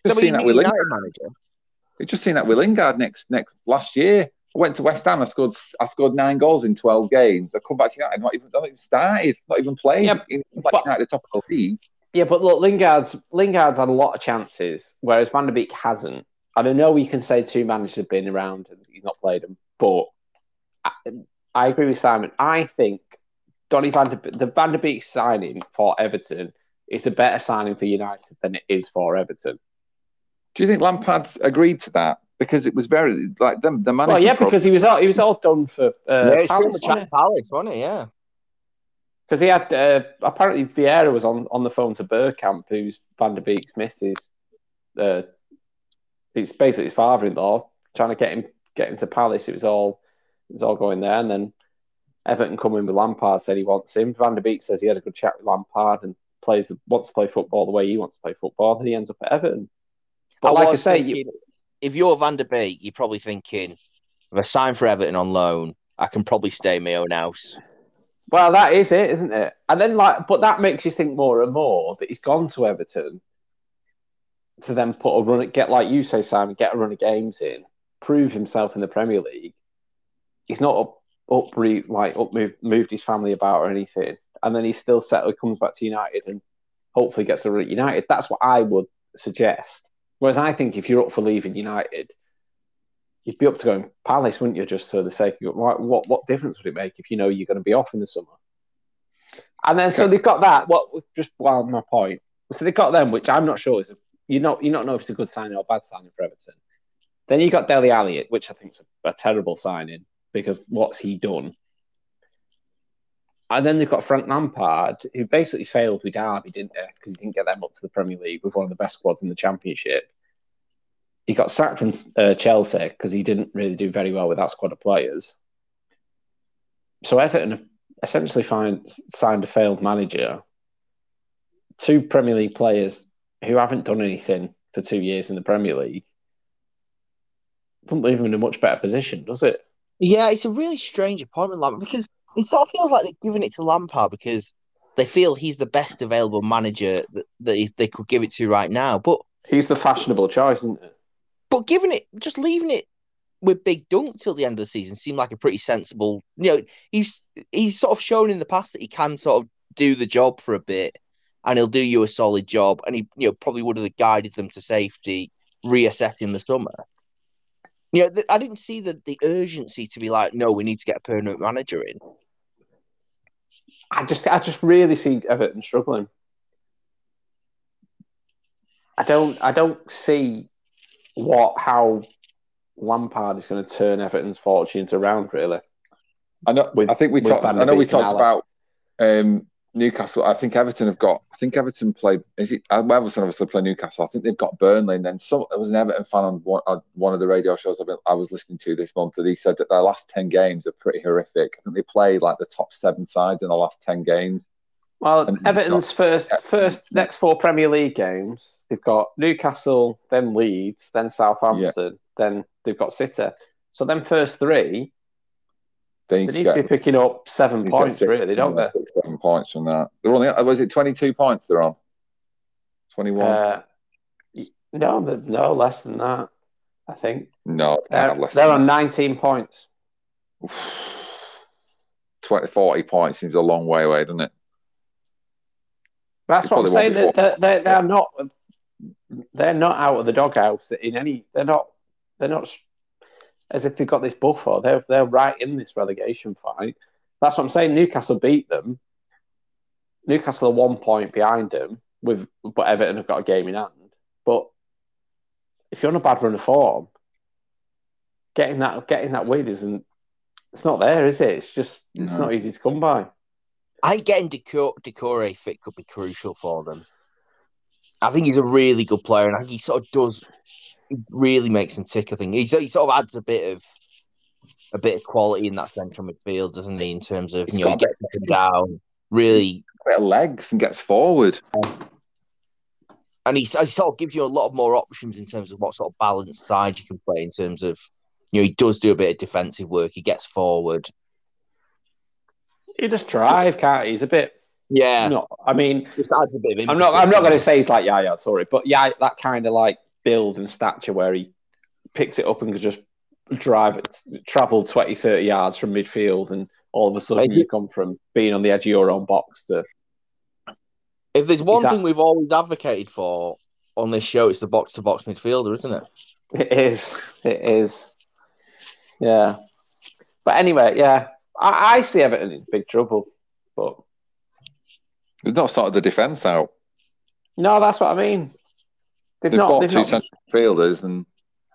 Just seen that with Lingard. Manager. We've just seen that with Lingard next next last year. I went to West Ham. I scored I scored nine goals in twelve games. I come back to United. Not even not even started. Not even played. Yeah, in, like but- United, the top of the league. Yeah, but look, Lingard's Lingard's had a lot of chances, whereas Van der Beek hasn't. And I know you can say two managers have been around and he's not played them, but I, I agree with Simon. I think Donny Van der the Van der Beek signing for Everton is a better signing for United than it is for Everton. Do you think Lampard's agreed to that? Because it was very like them the Well, management. yeah, because he was all he was all done for uh, yeah, Palace, with Chat Palace, wasn't he? Yeah. because he had uh, apparently Vieira was on, on the phone to Bergkamp, who's Van der Beek's missus. Uh, it's basically his father-in-law trying to get him get him to Palace. It was all it was all going there, and then Everton come in with Lampard said he wants him. Van der Beek says he had a good chat with Lampard and plays wants to play football the way he wants to play football, and he ends up at Everton. But like I say, you, if you're Van der Beek, you're probably thinking, if I sign for Everton on loan, I can probably stay in my own house. Well, that is it, isn't it? And then, like, but that makes you think more and more that he's gone to Everton to then put a run, get like you say, Simon, get a run of games in, prove himself in the Premier League. He's not up, up re, like up moved, moved his family about or anything, and then he's still settled, comes back to United, and hopefully gets a run at United. That's what I would suggest. Whereas I think if you're up for leaving United, you'd be up to going Palace, wouldn't you? Just for the sake of what, what, what difference would it make if you know you're going to be off in the summer? And then so they've got that. What just while my point. So they've got them, which I'm not sure is a, you not you not know if it's a good signing or a bad signing for Everton. Then you got Dele Alli, which I think is a, a terrible signing because what's he done? And then they've got Frank Lampard, who basically failed with Derby, didn't he? Because he didn't get them up to the Premier League with one of the best squads in the Championship. He got sacked from uh, Chelsea because he didn't really do very well with that squad of players. So Everton essentially find, signed a failed manager, two Premier League players who haven't done anything for two years in the Premier League. Doesn't leave them in a much better position, does it? Yeah, it's a really strange appointment, like because It sort of feels like they're giving it to Lampard because they feel he's the best available manager that, that they could give it to right now. But He's the fashionable choice, isn't it? but giving it, just leaving it with Big Dunk till the end of the season seemed like a pretty sensible. You know, he's he's sort of shown in the past that he can sort of do the job for a bit, and he'll do you a solid job. And he, you know, probably would have guided them to safety, reassessing the summer. You know, th- I didn't see the the urgency to be like, no, we need to get a permanent manager in. I just, I just really see Everton struggling. I don't, I don't see what how Lampard is going to turn Everton's fortunes around. Really, I know. With- I think we talked. I know we talked about um, Newcastle. I think Everton have got. I think Everton played. Is it? uh, Everton obviously play Newcastle. I think they've got Burnley, and then some. There was an Everton fan on one, on one of the radio shows I've been, I was listening to this month, and he said that their last ten games are pretty horrific. I think they played like the top seven sides in the last ten games. well, And Everton's first, Yeah. first next four Premier League games, they've got Newcastle, then Leeds, then Southampton, then they've got City. So then first three, They they need need to to be picking up seven need points, six- really, don't they? six, Seven points from that. They're only. uh, Was it twenty-two points? They're on. Twenty-one. Uh, no, no less than that. I think no, they're, they're on 19 points. that. 20, 40 points seems a long way away, doesn't it? That's what I'm saying. won't They're, they're, they're not. They're not out of the doghouse in any. They're not. They're not as if they've got this buffer. They're they're right in this relegation fight. That's what I'm saying. Newcastle beat them. Newcastle are one point behind them, with but Everton have got a game in hand. But if you're on a bad run of form, getting that getting that win isn't. It's not there, is it? It's just it's No. not easy to come by. I think getting Doucouré, Doucouré fit could be crucial for them. I think he's a really good player, and I think he sort of does really makes him tick. I think he's, he sort of adds a bit of a bit of quality in that central midfield, doesn't he? In terms of He's you know, he gets up and down, really, Bit of legs and gets forward. and he, he sort of gives you a lot more options in terms of what sort of balanced side you can play. In terms of you know, he does do a bit of defensive work. He gets forward. He just drive, can't he? He's a bit. Yeah, No, I mean, just adds a bit of. I'm not. I'm not going to say he's like Yaya Toure, but yeah, that kind of like build and stature where he picks it up and can just drive it, travel 20, 30 yards from midfield, and all of a sudden I do- you come from being on the edge of your own box to. If there's one that- thing we've always advocated for on this show, it's the box to box midfielder, isn't it? It is. It is. Yeah. But anyway, yeah, I, I see Everton in big trouble. But They've not sorted the defence out. no, that's what I mean. They've, They've not. got They've two not. central fielders, and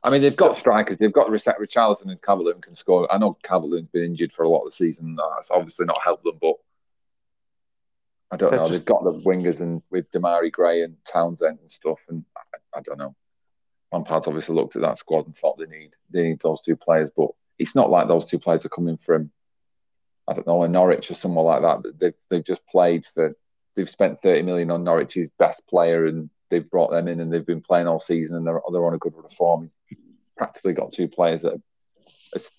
I mean they've got strikers. They've got Rich- Richarlison and Calvert-Lewin can score. I know Calvert-Lewin's been injured for a lot of the season. That's obviously not helped them, but I don't know. just- They've got the wingers and with Demarai Gray and Townsend and stuff, and I, I don't know. Lampard's obviously looked at that squad and thought they need they need those two players, but it's not like those two players are coming from I don't know, a Norwich or somewhere like that. They've they've just played for they've spent thirty million on Norwich's best player and they've brought them in and they've been playing all season and they're they're on a good run of form. Practically got two players that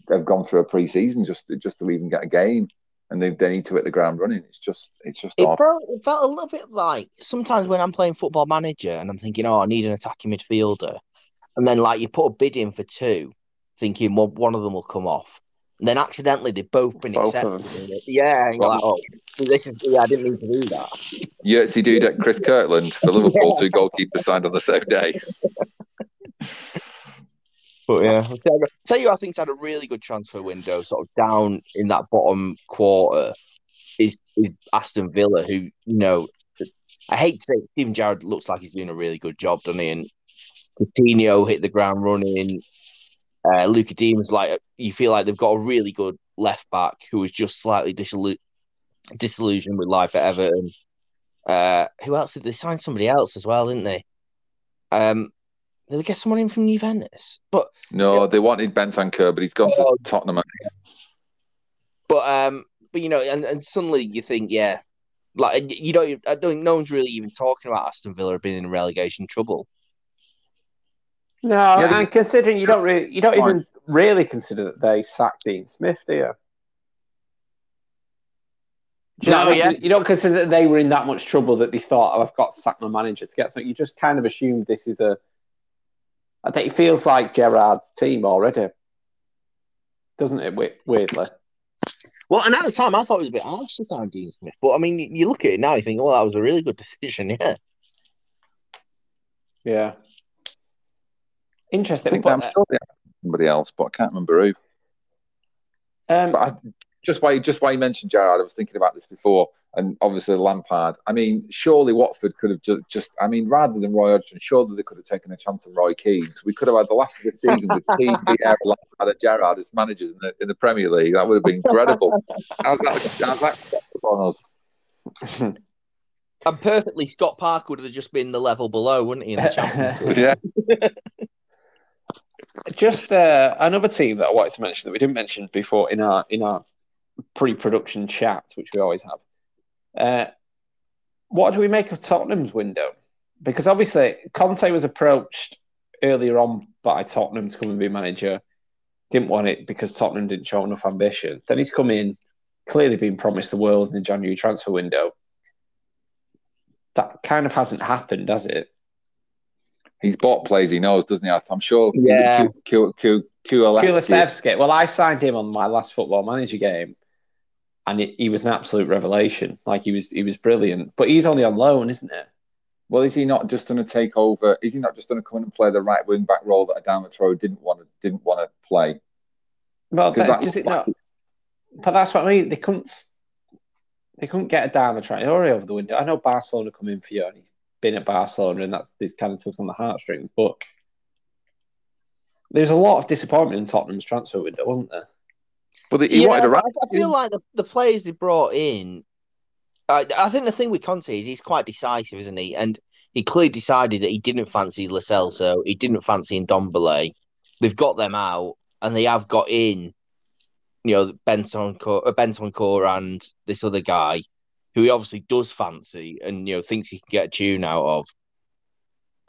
have, gone through a pre-season just to, just to even get a game, and they they need to hit the ground running. It's just it's just It felt, it felt a little bit like sometimes when I'm playing football manager and I'm thinking, oh, I need an attacking midfielder. And then, like, you put a bid in for two, thinking, well, one of them will come off. And then accidentally they've both been Both accepted. Yeah, and you're like, oh, this is, yeah, I didn't mean to do that. Jerzy Dudek Chris Kirkland for Liverpool, two goalkeepers signed on the same day. But yeah, I'll tell you- tell you, I think's had a really good transfer window, sort of down in that bottom quarter. Is is Aston Villa, who you know, I hate to say, it, Steven Gerrard looks like he's doing a really good job, doesn't he? And Coutinho hit the ground running. Uh, Lucas Digne like you feel like they've got a really good left back who was just slightly disillu- disillusioned with life at Everton. Uh, who else did they sign? Somebody else as well, didn't they? Um, did they get someone in from Juventus? But No, they wanted Bentancur, but he's gone Oh. to Tottenham. But um, but you know, and, and suddenly you think, yeah, like you don't, I don't, no one's really even talking about Aston Villa being in relegation trouble. No, and considering you don't really, you don't even really consider that they sacked Dean Smith, do you? Do you No, know, what I mean? yeah. you don't consider that they were in that much trouble that they thought, "Oh, I've got to sack my manager to get something." You just kind of assumed this is a. I think it feels like Gerrard's team already, doesn't it? Weirdly, Well, and at the time, I thought it was a bit harsh to sign Dean Smith. But I mean, you- you look at it now, you think, well, that was a really good decision. Yeah. yeah. I Interesting. think I'm sure they had somebody else, but I can't remember who. um, But I, just why just why you mentioned Gerrard, I was thinking about this before, and obviously Lampard. I mean, surely Watford could have just, just I mean, rather than Roy Hodgson, surely they could have taken a chance on Roy Keane. So we could have had the last of the season with Keane, Vieira, Lampard, and Gerrard as managers in the, in the Premier League. That would have been incredible. how's that? How's that on us? And perfectly, Scott Parker would have just been the level below, wouldn't he? In the championship? Yeah, just uh, another team that I wanted to mention that we didn't mention before in our in our pre-production chat, which we always have. Uh, what do we make of Tottenham's window? Because obviously Conte was approached earlier on by Tottenham to come and be manager. Didn't want it because Tottenham didn't show enough ambition. Then he's come in, clearly been promised the world in the January transfer window. That kind of hasn't happened, has it? He's bought plays he knows, doesn't he? I'm sure. Yeah. Q, Q, Q. Well, I signed him on my last football manager game, and he, he was an absolute revelation. Like he was, he was brilliant. But he's only on loan, isn't it? Well, is he not just going to take over? Is he not just going to come in and play the right wing back role that Adama Traore didn't want to didn't want to play? Well, that, that does it not? But that's what I mean. They couldn't. They couldn't get Adama Traore over the window. I know Barcelona come in for you, and he's been at Barcelona, and that's this kind of tugs on the heartstrings. But there's a lot of disappointment in Tottenham's transfer window, wasn't there? But he Yeah, wanted a but. I, I feel like the, the players they brought in. I, I think the thing with Conte is he's quite decisive, isn't he? And he clearly decided that he didn't fancy Lo Celso, he didn't fancy Ndombele. They've got them out, and they have got in, you know, Benton uh, Bentancur and this other guy, who he obviously does fancy, and you know thinks he can get a tune out of.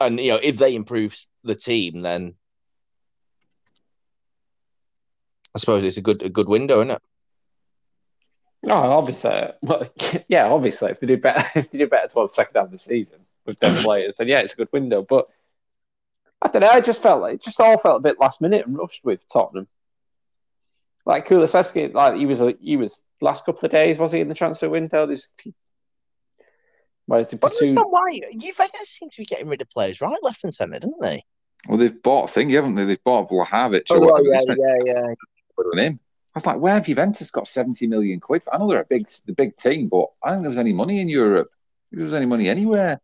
And you know, if they improve the team, then I suppose it's a good a good window, isn't it? No, obviously, well, yeah, obviously, if they do better, if they do better towards the second half of the season with their players, then yeah, it's a good window. But I don't know. I just felt like it just all felt a bit last minute and rushed with Tottenham. Like Kulusevski, like he was, a, he was last couple of days, was he in the transfer window? There's, well, to I don't pursue, understand why Juventus seem to be getting rid of players right, left, and centre, don't they? Well, they've bought a thingy, haven't they? They've bought Vlahovic Oh, or whatever. They spent yeah, yeah. quid on him. I was like, where have Juventus got seventy million quid? For? I know they're a big, the big team, but I don't think there was any money in Europe. I there was any money anywhere.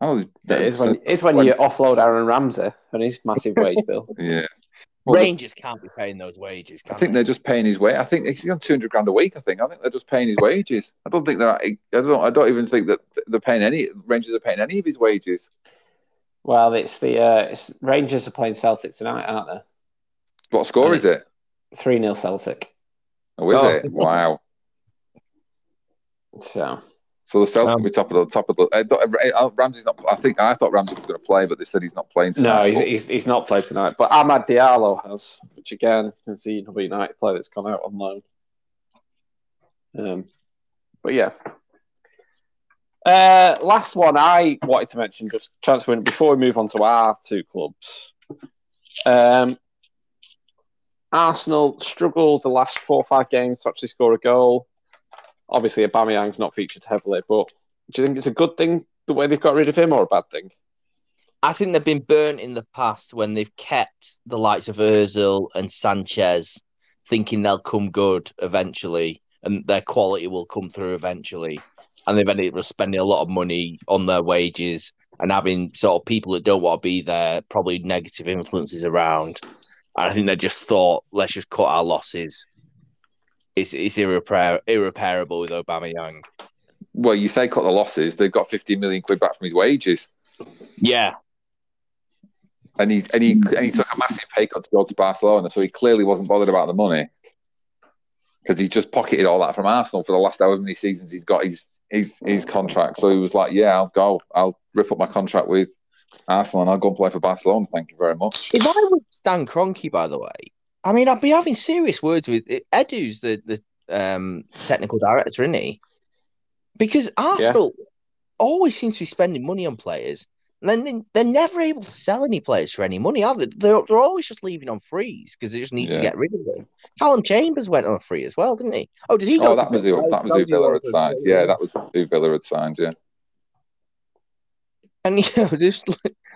I know it is when, it's when you offload Aaron Ramsey and his massive wage bill. yeah. Well, Rangers can't be paying those wages. Can I think they? they're just paying his wage. I think he's on two hundred grand a week. I think. I think they're just paying his wages. I don't think they're. I don't. I don't even think that they're paying any. Rangers are paying any of his wages. Well, it's the uh, it's, Rangers are playing Celtic tonight, aren't they? What score And is it? Three 0 Celtic. Oh, is Oh. it? Wow. So So the Celtics Um, will be top of the top of the. I don't- uh, Ramsey's not. I think I thought Ramsey was going to play, but they said he's not playing no, tonight. he's, but- he's he's not played tonight. But Amad Diallo has, which again is the another United player that's gone out on loan. Um, but yeah. Uh, last one I wanted to mention just transfer before we move on to our two clubs. Um, Arsenal struggled the last four or five games to actually score a goal. Obviously, Aubameyang's not featured heavily, but do you think it's a good thing the way they've got rid of him, or a bad thing? I think they've been burnt in the past when they've kept the likes of Özil and Sanchez, thinking they'll come good eventually, and their quality will come through eventually. And they've ended up spending a lot of money on their wages and having sort of people that don't want to be there, probably negative influences around. And I think they just thought, let's just cut our losses. It's it's irrepair- irreparable with Obama Young. well, you say cut the losses. They've got fifty million quid back from his wages, Yeah, and he and he and he took a massive pay cut to go to Barcelona. So he clearly wasn't bothered about the money because he just pocketed all that from Arsenal for the last however many seasons he's got his his his contract. So he was like, "Yeah, I'll go. I'll rip up my contract with Arsenal and I'll go and play for Barcelona. Thank you very much." If I was Stan Kroenke, by the way, I mean, I'd be having serious words with Edu's the, the um, technical director, isn't he? Because Arsenal always seems to be spending money on players, and then they- they're never able to sell any players for any money, are they? They're, they're always just leaving on frees because they just need to get rid of them. Calum Chambers went on a free as well, didn't he? Oh, did he go? Oh, that was who that was who Villa had signed. Yeah, that was who Villa had signed. Yeah. And you know, just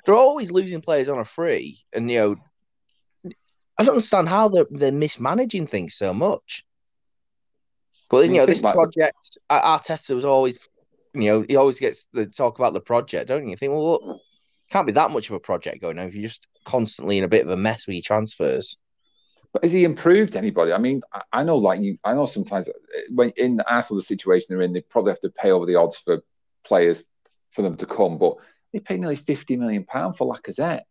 they're always losing players on a free, and you know, I don't understand how they're they're mismanaging things so much. But You you know, this like- project, Ar- Arteta was always, you know, he always gets the talk about the project, don't you? You think, well, look, can't be that much of a project going on if you're just constantly in a bit of a mess with your transfers. But has he improved anybody? I mean, I, I know, like you, I know sometimes uh, when in Arsenal the situation they're in, they probably have to pay over the odds for players for them to come, but they paid nearly fifty million pound for Lacazette.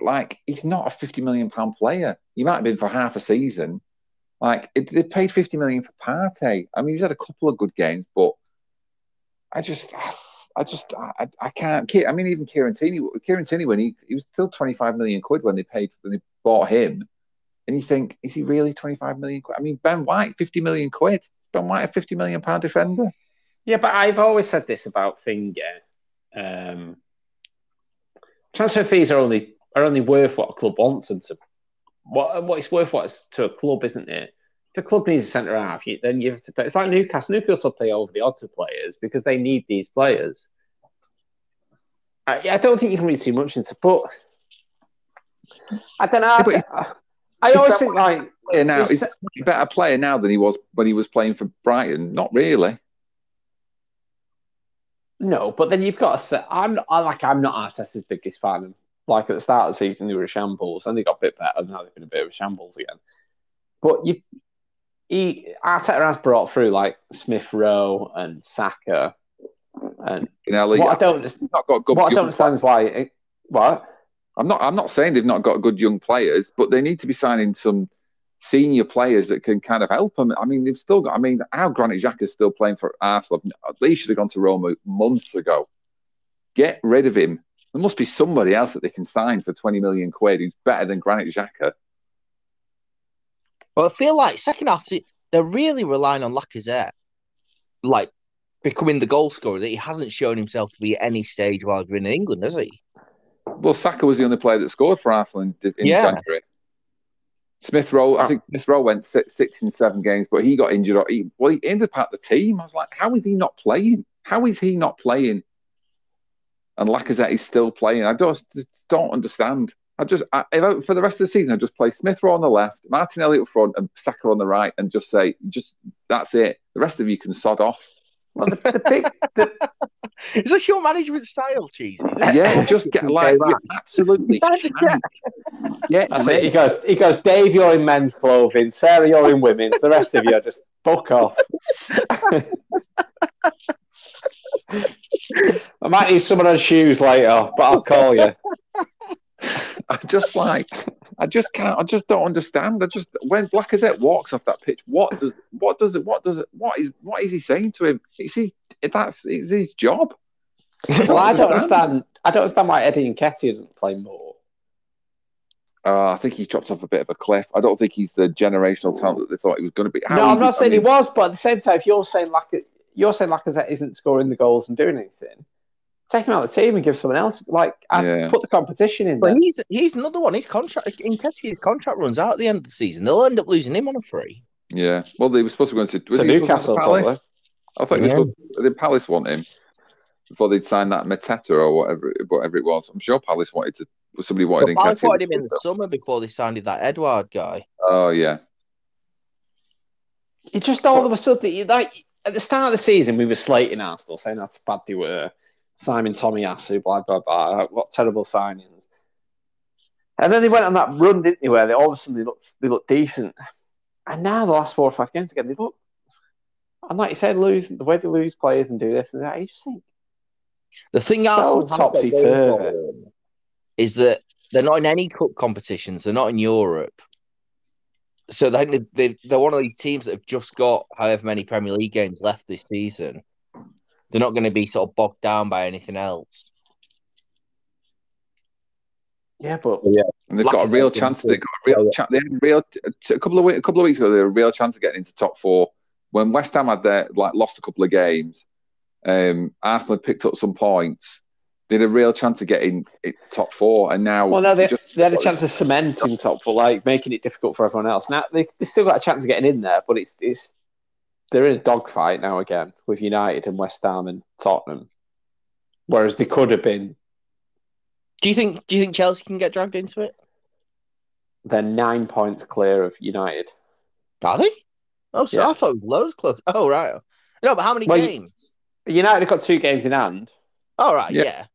Like he's not a fifty million pound player. He might have been for half a season. Like it, they paid fifty million for Partey. I mean, he's had a couple of good games, but I just, I just, I, I can't. I mean, even Kieran Tierney, Kieran Tierney, when he he was still twenty five million quid when they paid when they bought him. And you think, is he really 25 million quid? I mean, Ben White, 50 million quid. Ben White, a 50 million pound defender. Yeah, but I've always said this about Finger. Um, transfer fees are only are only worth what a club wants them to. What what it's worth what it's to a club, isn't it? If a club needs a centre half, you, then you have to pay. It's like Newcastle. Newcastle pay over the odds for players because they need these players. I, I don't think you can read too much into, but I don't know. Yeah, I, I always think like Player now, is a better player now than he was when he was playing for Brighton? Not really. No, but then you've got to say, I'm not, I like I'm not Arteta's biggest fan. Like at the start of the season, they were a shambles, and they got a bit better. Now they've been a bit of a shambles again. But you, he Arteta has brought through like Smith Rowe and Saka, and You know, what I don't, not got good. what I don't understand is why. It, what? I'm not. I'm not saying they've not got good young players, but they need to be signing some senior players that can kind of help them. I mean, they've still got. I mean, our Granit Xhaka is still playing for Arsenal. At least should have gone to Roma months ago. Get rid of him. There must be somebody else that they can sign for 20 million quid who's better than Granit Xhaka. But I feel like second half, they're really relying on Lacazette, like becoming the goal scorer that he hasn't shown himself to be at any stage while he's been in England, has he? Well, Saka was the only player that scored for Arsenal in, in Yeah. January. Smith Rowe, I think Smith Rowe went six, six in seven games, but he got injured. Or he, well, he ended up at the team. I was like, how is he not playing? How is he not playing? And Lacazette is still playing. I just, just don't understand. I just, I, if I, for the rest of the season, I just play Smith Rowe on the left, Martinelli up front, and Saka on the right, and just say, just that's it. The rest of you can sod off. Well, the, the big, the, Is this your management style, Cheesy? Yeah, just get like you absolutely Imagine can't. Yeah, that's it. He goes, he goes. Dave, you're in men's clothing. Sarah, you're in women's. The rest of you are just fuck off. I might need someone on shoes later, but I'll call you. I just like, I just can't, I just don't understand. I just when Lacazette walks off that pitch, what does, what does it, what does it, what is, what is he saying to him? It's his, that's it's his job. Well, I don't understand. I don't understand why Eddie Nketiah doesn't play more. Uh, I think he dropped off a bit of a cliff. I don't think he's the generational talent that they thought he was going to be. How no, I'm not saying I mean, he was, but at the same time, if you're saying Lac- you're saying Lacazette isn't scoring the goals and doing anything, take him out of the team and give someone else. Like, I'd Yeah. put the competition in But there. he's he's another one. His contract, in Nketiah's contract runs out at the end of the season. They'll end up losing him on a free. Yeah, well, they were supposed to go into was To he supposed to Newcastle, Palace? I thought he was supposed did Palace want him before they'd signed that Mateta or whatever whatever it was. I'm sure Palace wanted to. Somebody wanted But Palace wanted him in the summer before they signed that Edward guy. Oh yeah, It just all of a sudden, you- like at the start of the season, we were slating Arsenal, saying that's bad they were. Simon Tommy Tomiyasu, blah blah blah. What terrible signings. And then they went on that run, didn't they? Where they all of a sudden they looked they looked decent. And now the last four or five games again, they look. And like you said, lose the way they lose players and do this and that. You just think The thing So Arsenal have topsy-turvy. is that they're not in any cup competitions. They're not in Europe. So they, they, they're one of these teams that have just got however many Premier League games left this season. They're not going to be sort of bogged down by anything else. yeah, but yeah, and they've got a real chance. They've got a real chance. they had a real a couple of a couple of weeks ago. They had a real chance of getting into top four when West Ham had their like lost a couple of games. Um, Arsenal had picked up some points. They had a real chance of getting it top four, and now Well, no, they, just- they had a chance of cementing top four, like making it difficult for everyone else. Now they they still got a chance of getting in there, but it's it's they're in a dogfight now again with United and West Ham and Tottenham, whereas they could have been. Do you think? Do you think Chelsea can get dragged into it? They're nine points clear of United. Are they? Oh, so Yeah. I thought it was loads close. Oh, right. No, but how many Well, games? United have got two games in hand, Oh, right. Yeah. Yeah.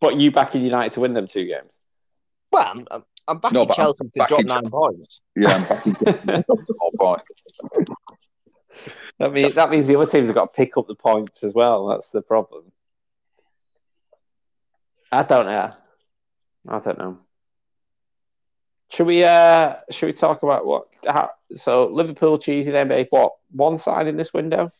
But you backing United to win them two games. Well, I'm, I'm, I'm backing No, but I'm Chelsea to drop nine points. yeah, I'm back in small point. That means that means the other teams have got to pick up the points as well. That's the problem. I don't know. I don't know. Should we uh should we talk about what how, so Liverpool cheesy they made what one side in this window?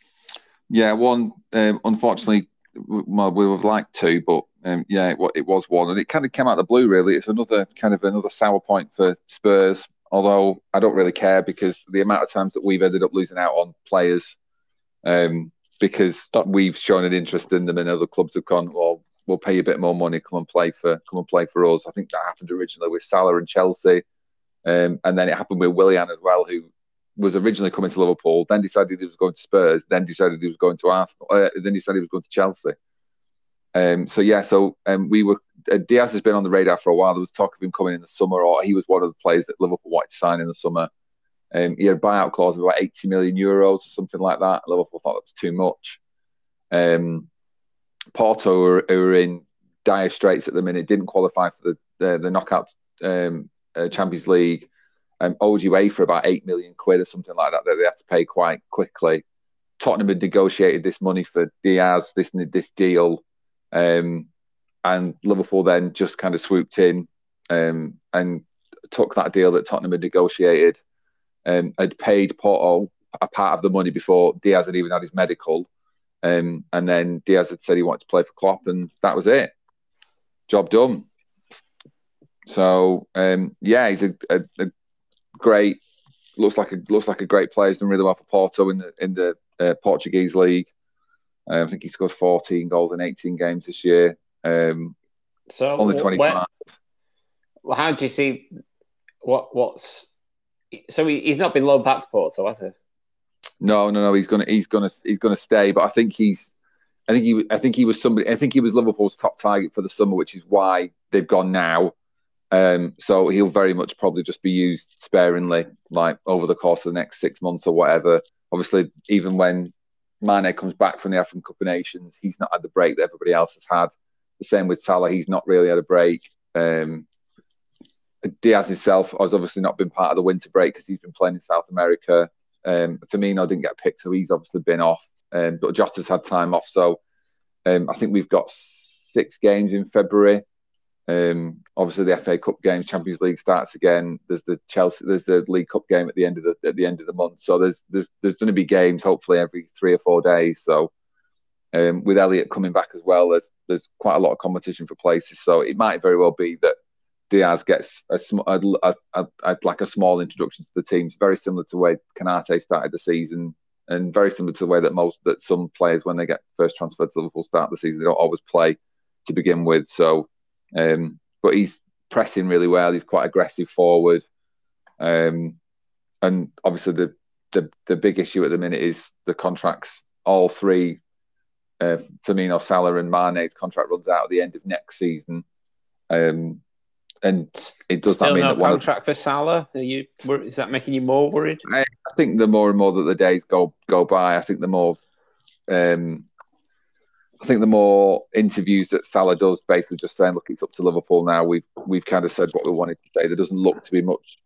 Yeah, one. Um, unfortunately, well, we would have liked two, but um, yeah, it, it was one, and it kind of came out of the blue. Really, it's another kind of another sour point for Spurs. Although I don't really care because the amount of times that we've ended up losing out on players, um, because we've shown an interest in them, and other clubs have gone, well, we'll pay you a bit more money, come and play for, come and play for us. I think that happened originally with Salah and Chelsea, um, and then it happened with Willian as well, who was originally coming to Liverpool, then decided he was going to Spurs, then decided he was going to Arsenal, uh, then decided he was going to Chelsea. Um, so yeah, so um, we were uh, Diaz has been on the radar for a while. There was talk of him coming in the summer, or he was one of the players that Liverpool wanted to sign in the summer. Um, he had a buyout clause of about 80 million euros or something like that. Liverpool thought that was too much. Um, Porto were, were in dire straits at the minute, didn't qualify for the the, the knockout um, uh, Champions League. Um, owed UEFA about eight million quid or something like that that they have to pay quite quickly. Tottenham had negotiated this money for Diaz, this this deal, um, and Liverpool then just kind of swooped in um, and took that deal that Tottenham had negotiated. Um, had paid Porto a part of the money before Diaz had even had his medical, um, and then Diaz had said he wanted to play for Klopp, and that was it. Job done. So um, yeah, he's a, a, a great. Looks like a looks like a great player. He's done really well for Porto in the in the uh, Portuguese league. Um, I think he scored 14 goals in 18 games this year. Um, So only wh- 25. where- well, how do you see what what's so he, he's not been loaned back to Porto, has he? No, no, no. He's gonna, he's gonna, he's gonna stay. But I think he's, I think he, I think he was somebody. I think he was Liverpool's top target for the summer, which is why they've gone now. Um, so he'll very much probably just be used sparingly, like over the course of the next six months or whatever. Obviously, even when Mane comes back from the African Cup of Nations, he's not had the break that everybody else has had. The same with Salah; he's not really had a break. Um, Diaz himself has obviously not been part of the winter break because he's been playing in South America. Um, Firmino didn't get picked, so he's obviously been off. Um, but Jota's had time off, so um, I think we've got six games in February. Um, obviously, the FA Cup game, Champions League starts again. There's the Chelsea, there's the League Cup game at the end of the at the end of the month. So there's there's there's going to be games hopefully every three or four days. So um, with Elliott coming back as well, there's there's quite a lot of competition for places. So it might very well be that Diaz gets a, sm- a, a, a, a like a small introduction to the team. It's very similar to the way Konaté started the season, and very similar to the way that most that some players when they get first transferred to Liverpool start the season, they don't always play to begin with. So, um, but he's pressing really well. He's quite aggressive forward, um, and obviously the, the the big issue at the minute is the contracts. All three, uh, Firmino, Salah, and Mane's contract runs out at the end of next season. Um, and it does Still that mean no that one of, contract for Salah? Are you is that making you more worried? I think the more and more that the days go go by, I think the more, um, I think the more interviews that Salah does, basically just saying, "Look, it's up to Liverpool now." We've we've kind of said what we wanted to say. There doesn't look to be much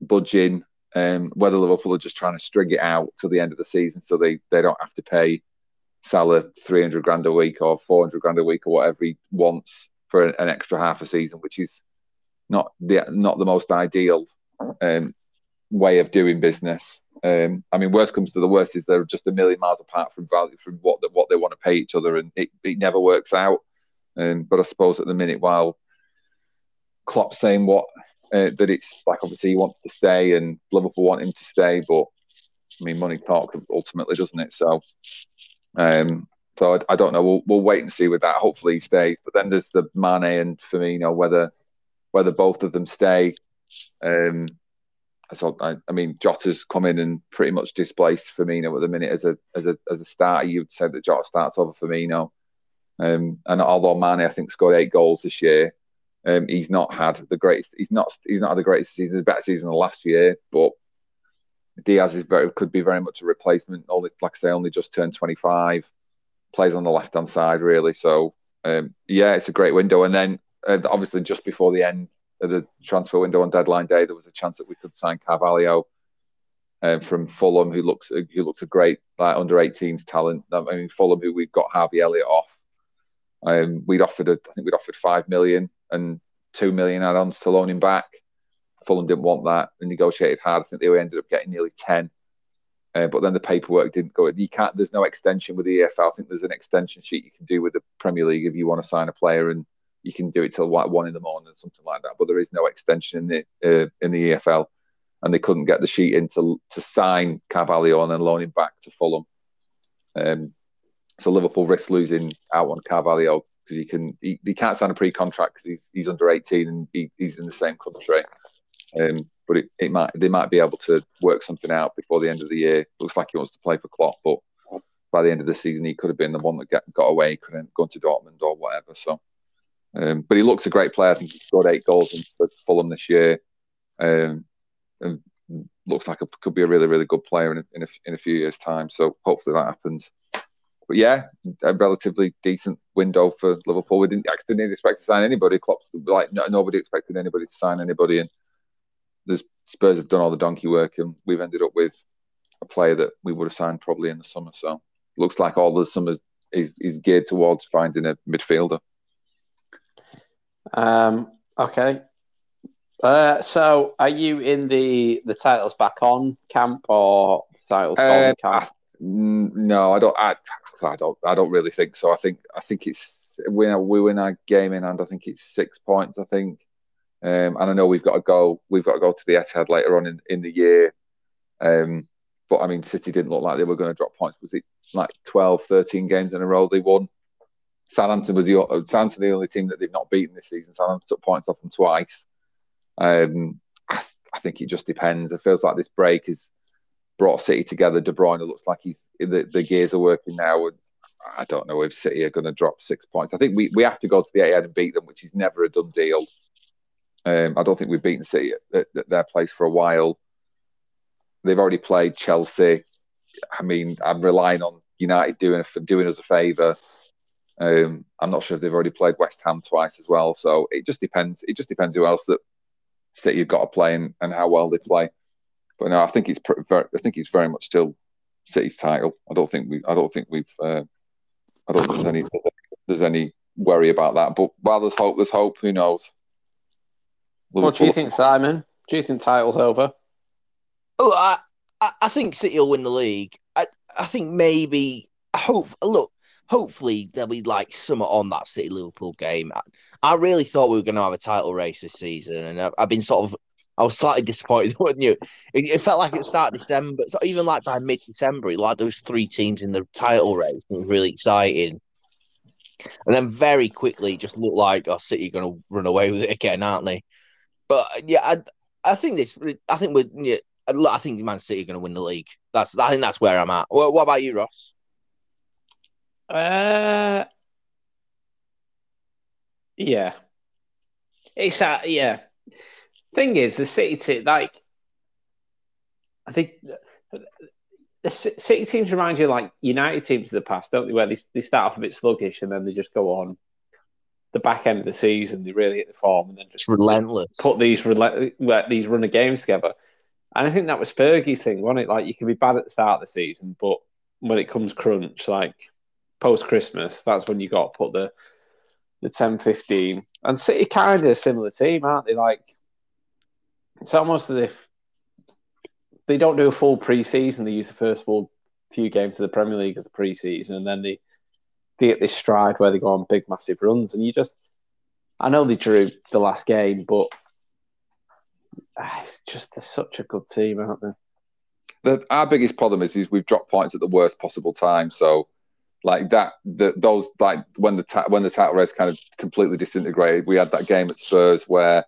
budging. Um, whether Liverpool are just trying to string it out till the end of the season, so they they don't have to pay Salah three hundred grand a week or four hundred grand a week or whatever he wants for an, an extra half a season, which is not the not the most ideal um, way of doing business. Um, I mean, worst comes to the worst is they're just a million miles apart from value from what the, what they want to pay each other, and it, it never works out. Um, but I suppose at the minute, while Klopp's saying what uh, that it's like obviously he wants to stay and Liverpool want him to stay, but I mean money talks ultimately, doesn't it? So, um, so I, I, don't know. We'll we'll wait and see with that. Hopefully he stays. But then there's the Mane and Firmino whether whether both of them stay. Um, so I, I mean, Jota's come in and pretty much displaced Firmino at the minute as a as a as a starter. You'd said that Jota starts over Firmino. Um, and although Mane, I think, scored eight goals this year, um, he's not had the greatest. He's not. He's not had the greatest season, the better season than last year. But Diaz is very could be very much a replacement. Only like I say, only just turned twenty five. Plays on the left hand side really. So um, yeah, it's a great window. And then uh, obviously just before the end of the transfer window on deadline day, there was a chance that we could sign Carvalho um, from Fulham, who looks who looks a great like under 18s talent. I mean Fulham, who we've got Harvey Elliott off. Um, we'd offered, a, I think we'd offered five million and two million add-ons to loan him back. Fulham didn't want that and negotiated hard. I think they ended up getting nearly ten. Uh, but then the paperwork didn't go. You can't. There's no extension with the EFL. I think there's an extension sheet you can do with the Premier League if you want to sign a player, and you can do it till one in the morning or something like that. But there is no extension in the uh, in the EFL, and they couldn't get the sheet in to, to sign Carvalho and then loan him back to Fulham. Um, so Liverpool risk losing out on Carvalho because he can he, he can't sign a pre-contract because he's, he's under 18 and he, he's in the same country. Um, but it, it might they might be able to work something out before the end of the year. Looks like he wants to play for Klopp, but by the end of the season he could have been the one that get, got away. Couldn't go to Dortmund or whatever. So, um, but he looks a great player. I think he scored eight goals for Fulham this year, um, and looks like it could be a really really good player in a, in a, in a few years' time. So hopefully that happens but yeah, a relatively decent window for Liverpool. We didn't actually didn't expect to sign anybody. Klopp's like no, nobody expected anybody to sign anybody, and the Spurs have done all the donkey work, and we've ended up with a player that we would have signed probably in the summer. So looks like all the summer is, is geared towards finding a midfielder. Um. Okay. Uh, so, are you in the the titles back on camp or titles uh, camp? No, I don't. I, I don't. I don't really think so. I think. I think it's we we win our game in hand. I think it's six points. I think, um, and I know we've got to go. We've got to go to the Etihad later on in, in the year. Um, but I mean, City didn't look like they were going to drop points. Was it like 12, 13 games in a row they won? Southampton was the Southampton the only team that they've not beaten this season. Southampton took points off them twice. Um, I, I think it just depends. It feels like this break has brought City together. De Bruyne looks like he's the, the gears are working now. I don't know if City are going to drop six points. I think we, we have to go to the Etihad and beat them, which is never a done deal. Um, I don't think we've beaten City at, at, their place for a while. They've already played Chelsea. I mean, I'm relying on United doing doing us a favour. Um, I'm not sure if they've already played West Ham twice as well. So it just depends. It just depends who else that City have got to play and, and how well they play. But no, I think it's very, I think it's very much still City's title. I don't think we I don't think we've uh, I don't think there's any there's any worry about that. But while there's hope, there's hope. Who knows? Liverpool. What do you think, Simon? Do you think title's over? Oh, I I think City will win the league. I I think maybe I hope look. Hopefully there'll be like some on that City Liverpool game. I, I, really thought we were going to have a title race this season, and I've, I've been sort of I was slightly disappointed, wasn't you? It, it felt like it started December, so even like by mid December, like there was three teams in the title race. It was really exciting. And then very quickly, just looked like oh, City are going to run away with it again, aren't they? But yeah, I, I think this. I think we're. Yeah, I think Man City are going to win the league. That's. I think that's where I'm at. What about you, Ross? Uh, yeah. It's that, yeah thing is, the City team, like, I think the City teams remind you like United teams of the past, don't they? Where they, they start off a bit sluggish and then they just go on the back end of the season, they really hit the form and then just it's relentless. Put these rel- these runner games together. And I think that was Fergie's thing, wasn't it? Like you can be bad at the start of the season, but when it comes crunch, like post Christmas, that's when you got to put the the 10 15. And City kind of a similar team, aren't they? Like it's almost as if they don't do a full preseason. They use the first full few games of the Premier League as a preseason, and then they they get this stride where they go on big, massive runs. And you just, I know they drew the last game, but ah, it's just they're such a good team, aren't they? The, our biggest problem is, is we've dropped points at the worst possible time. So, like that, the, those like when the ta- when the title race kind of completely disintegrated, we had that game at Spurs where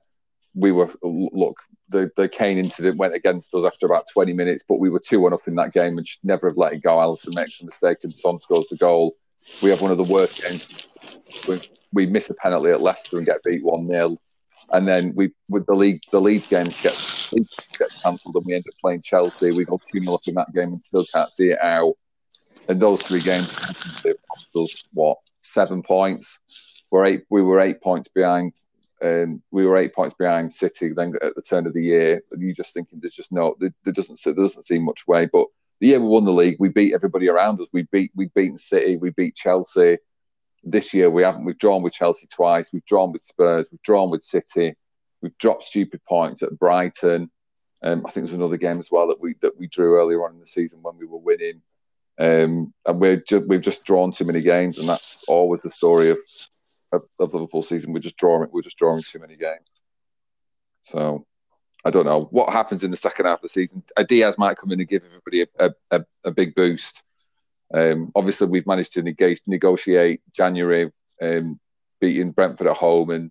we were look the the Kane incident went against us after about twenty minutes, but we were two one up in that game and should never have let it go. Alisson makes a mistake and Son scores the goal. We have one of the worst games. We, we miss a penalty at Leicester and get beat one 0 and then we with the league the Leeds game gets get cancelled and we end up playing Chelsea. We go two 0 up in that game and still can't see it out. And those three games us what seven points. We're eight. We were eight points behind. Um, we were eight points behind City. Then at the turn of the year, you just thinking there's just no there, there doesn't there doesn't seem much way. But the year we won the league, we beat everybody around us. We beat we beat City. We beat Chelsea this year we haven't. We've drawn with Chelsea twice. We've drawn with Spurs. We've drawn with City. We've dropped stupid points at Brighton. Um, I think there's another game as well that we that we drew earlier on in the season when we were winning. Um, and we're ju- we've just drawn too many games, and that's always the story of of, of Liverpool season. We're just drawing. We're just drawing too many games. So I don't know what happens in the second half of the season. A Diaz might come in and give everybody a, a, a big boost. Um, obviously, we've managed to neg- negotiate January, um, beating Brentford at home and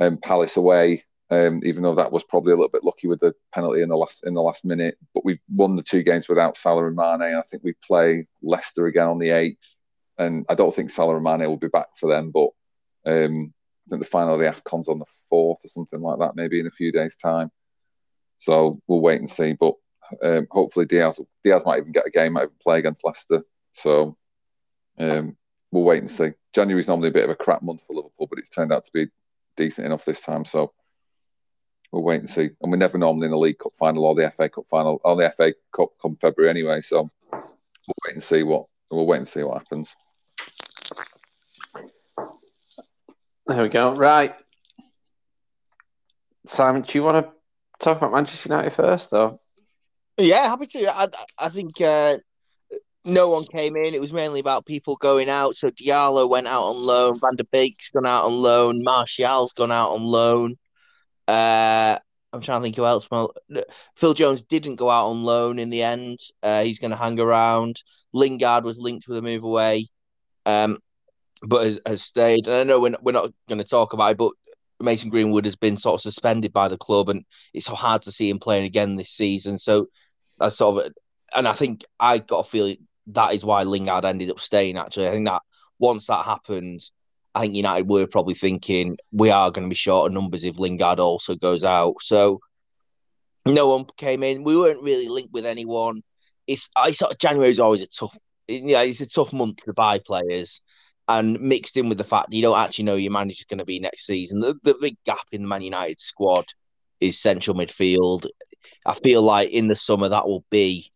um, Palace away. Um, even though that was probably a little bit lucky with the penalty in the last in the last minute, but we've won the two games without Salah and Mane. I think we play Leicester again on the eighth, and I don't think Salah and Mane will be back for them. But um, I think the final of the Afcon's on the fourth or something like that, maybe in a few days' time. So we'll wait and see. But um, hopefully Diaz Diaz might even get a game, might even play against Leicester. So um, we'll wait and see. January's normally a bit of a crap month for Liverpool, but it's turned out to be decent enough this time. So we'll wait and see. And we're never normally in the League Cup final or the FA Cup final or the FA Cup come February anyway. So we'll wait and see what we'll wait and see what happens. There we go. Right. Simon, do you want to talk about Manchester United first, though? Yeah, happy to. I, I think uh, no one came in. It was mainly about people going out. So Diallo went out on loan. Van der Beek's gone out on loan. Martial's gone out on loan. Uh, I'm trying to think who else. Phil Jones didn't go out on loan in the end. Uh, he's going to hang around. Lingard was linked with a move away, um, but has, has stayed. And I know we're not, we're not going to talk about it, but Mason Greenwood has been sort of suspended by the club, and it's so hard to see him playing again this season. So that's sort of, and I think I got a feeling that is why Lingard ended up staying. Actually, I think that once that happened, I think United were probably thinking we are going to be short of numbers if Lingard also goes out. So no one came in. We weren't really linked with anyone. It's I sort of January is always a tough. Yeah, it's a tough month to buy players, and mixed in with the fact that you don't actually know your manager's going to be next season. The the big gap in the Man United squad is central midfield. I feel like in the summer that will be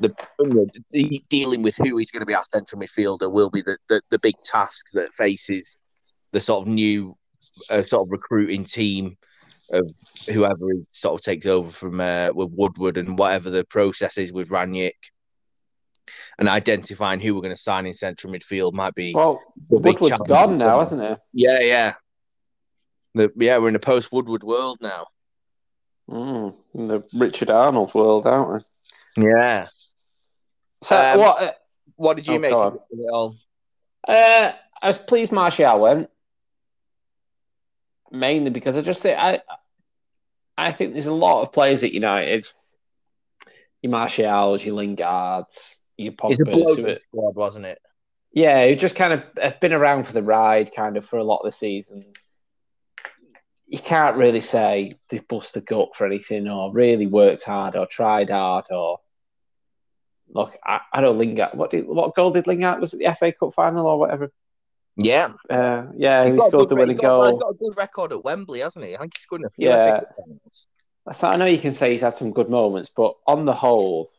the dealing with who is going to be our central midfielder will be the, the, the big task that faces the sort of new uh, sort of recruiting team of whoever is sort of takes over from uh, with Woodward and whatever the process is with Rangnick. And identifying who we're going to sign in central midfield might be well. Woodward's gone now, hasn't it? Yeah, yeah. The, yeah, we're in a post Woodward world now. Mm, in the Richard Arnold world, aren't we? Yeah. So um, what? Uh, what did you oh, make of it all? Uh, I was pleased Martial went, mainly because I just think I, I think there's a lot of players at United. Your Martials, your Lingards, your Pogbas. It's a bloated squad, wasn't it? Yeah, who just kind of have been around for the ride, kind of for a lot of the seasons you can't really say they've bust a gut for anything or really worked hard or tried hard or look. I, I don't Lingard. What did what goal did Lingard was it the FA Cup final or whatever? Yeah, uh, yeah, he, he scored the winning goal. He's got a good record at Wembley, hasn't he? I think he's scored a few. Yeah, I, I know you can say he's had some good moments, but on the whole,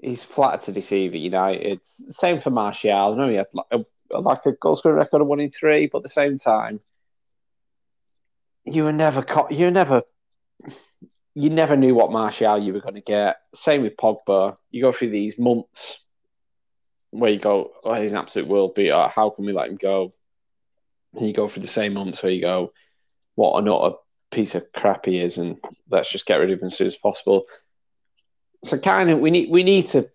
he's flat to deceive at United. Same for Martial. I know he had like a, like a goal scoring record of one in three, but at the same time, you were never caught you were never you never knew what Martial you were going to get. Same with Pogba. You go through these months where you go, oh, he's an absolute world beater. How can we let him go? And you go through the same months where you go, what an utter piece of crap he is, and let's just get rid of him as soon as possible. So kind of we need we need to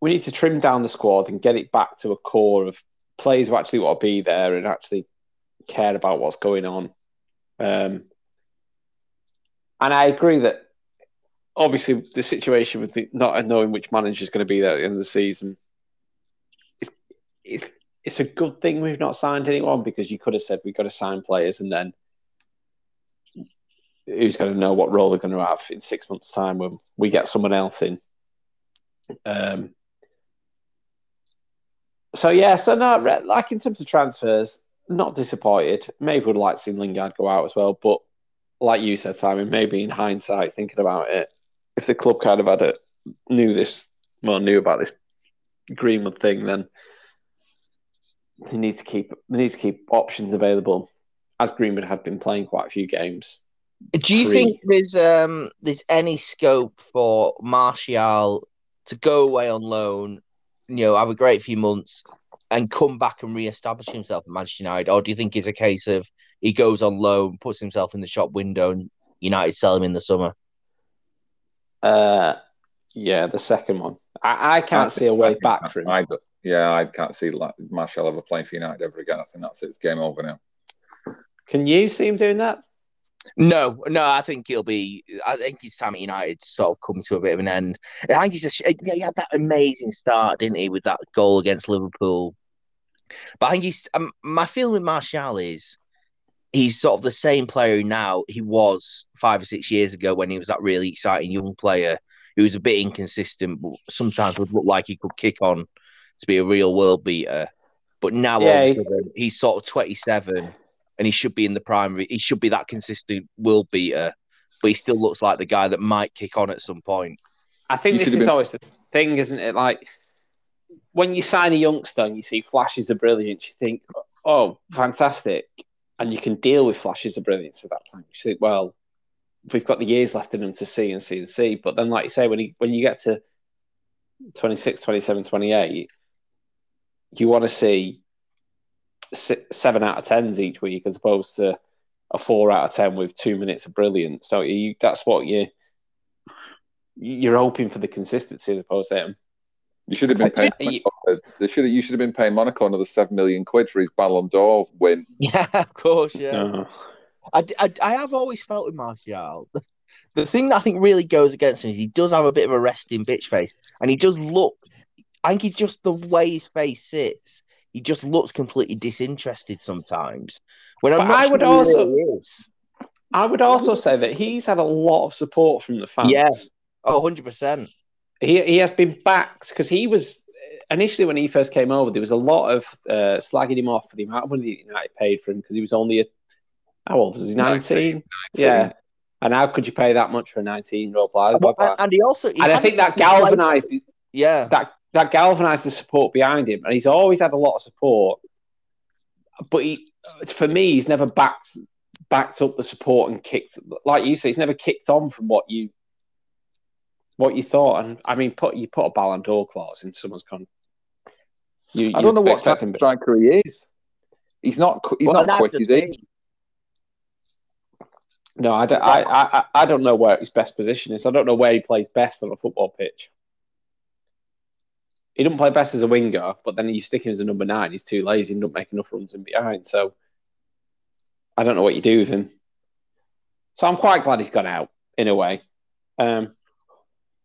we need to trim down the squad and get it back to a core of players who actually want to be there and actually care about what's going on. Um, and I agree that obviously the situation with the, not knowing which manager is going to be there at the end of the season, it's, it's, it's a good thing we've not signed anyone because you could have said we've got to sign players and then who's going to know what role they're going to have in six months' time when we get someone else in. Um, so yeah, so no, like in terms of transfers, not disappointed. Maybe would like to see Lingard go out as well, but like you said, Simon, maybe in hindsight, thinking about it, if the club kind of had it, knew this, well, knew about this Greenwood thing, then they need to keep they need to keep options available. As Greenwood had been playing quite a few games. Do you Three. think there's um there's any scope for Martial to go away on loan, you know, have a great few months and come back and re-establish himself at Manchester United, or do you think it's a case of he goes on loan, puts himself in the shop window, and United sell him in the summer? Uh, yeah, the second one. I, I can't see a way back for him. I, yeah, I can't see like Martial ever playing for United ever again. I think that's it. It's game over now. Can you see him doing that? No, no, I think he'll be. I think his time at United sort of come to a bit of an end. I think he's a, he had that amazing start, didn't he, with that goal against Liverpool? But I think he's. Um, my feeling with Martial is he's sort of the same player now he was five or six years ago when he was that really exciting young player who was a bit inconsistent, but sometimes would look like he could kick on to be a real world beater. But now all Yeah, of a he- sudden, he's sort of 27 and he should be in the primary. He should be that consistent world beater, but he still looks like the guy that might kick on at some point. I think You this is been- always the thing, isn't it? Like when you sign a youngster and you see flashes of brilliance, you think, "Oh, fantastic!" and you can deal with flashes of brilliance at that time. You think, "Well, we've got the years left in him to see and see and see." But then, like you say, when he, when you get to 26, 27, 28, you want to see seven out of tens each week as opposed to a four out of ten with two minutes of brilliance. So you, that's what you you're hoping for the consistency as opposed to him. You should have been paying. You- They should. You should have been paying Monaco another seven million quid for his Ballon d'Or win. Yeah, of course, yeah. Uh, I, I, I have always felt with Martial. The thing that I think really goes against him is he does have a bit of a resting bitch face, and he does look. I think he's just the way his face sits. He just looks completely disinterested sometimes. When I'm But I would also- really. I would also say that he's had a lot of support from the fans. Yeah. Oh, 100 percent. He he has been backed because he was initially when he first came over. There was a lot of uh, slagging him off for the amount of money that United paid for him because he was only a how old was he? 19? Yeah. And how could you pay that much for a 19 year old player? And, and he also, he and I think that he played- galvanized Yeah, that that galvanized the support behind him, and he's always had a lot of support. But he, for me, he's never backed backed up the support and kicked, like you say, he's never kicked on from what you what you thought. And I mean, put you put a Ballon d'Or clause in someone's con. You, I don't know you what type of striker he is. He's not. He's Well, not quick, is he? thing. No, I don't. I, I I don't know where his best position is. I don't know where he plays best on a football pitch. He doesn't play best as a winger, but then you stick him as a number nine. He's too lazy and doesn't make enough runs in behind. So I don't know what you do with him. So I'm quite glad he's gone out in a way. Um,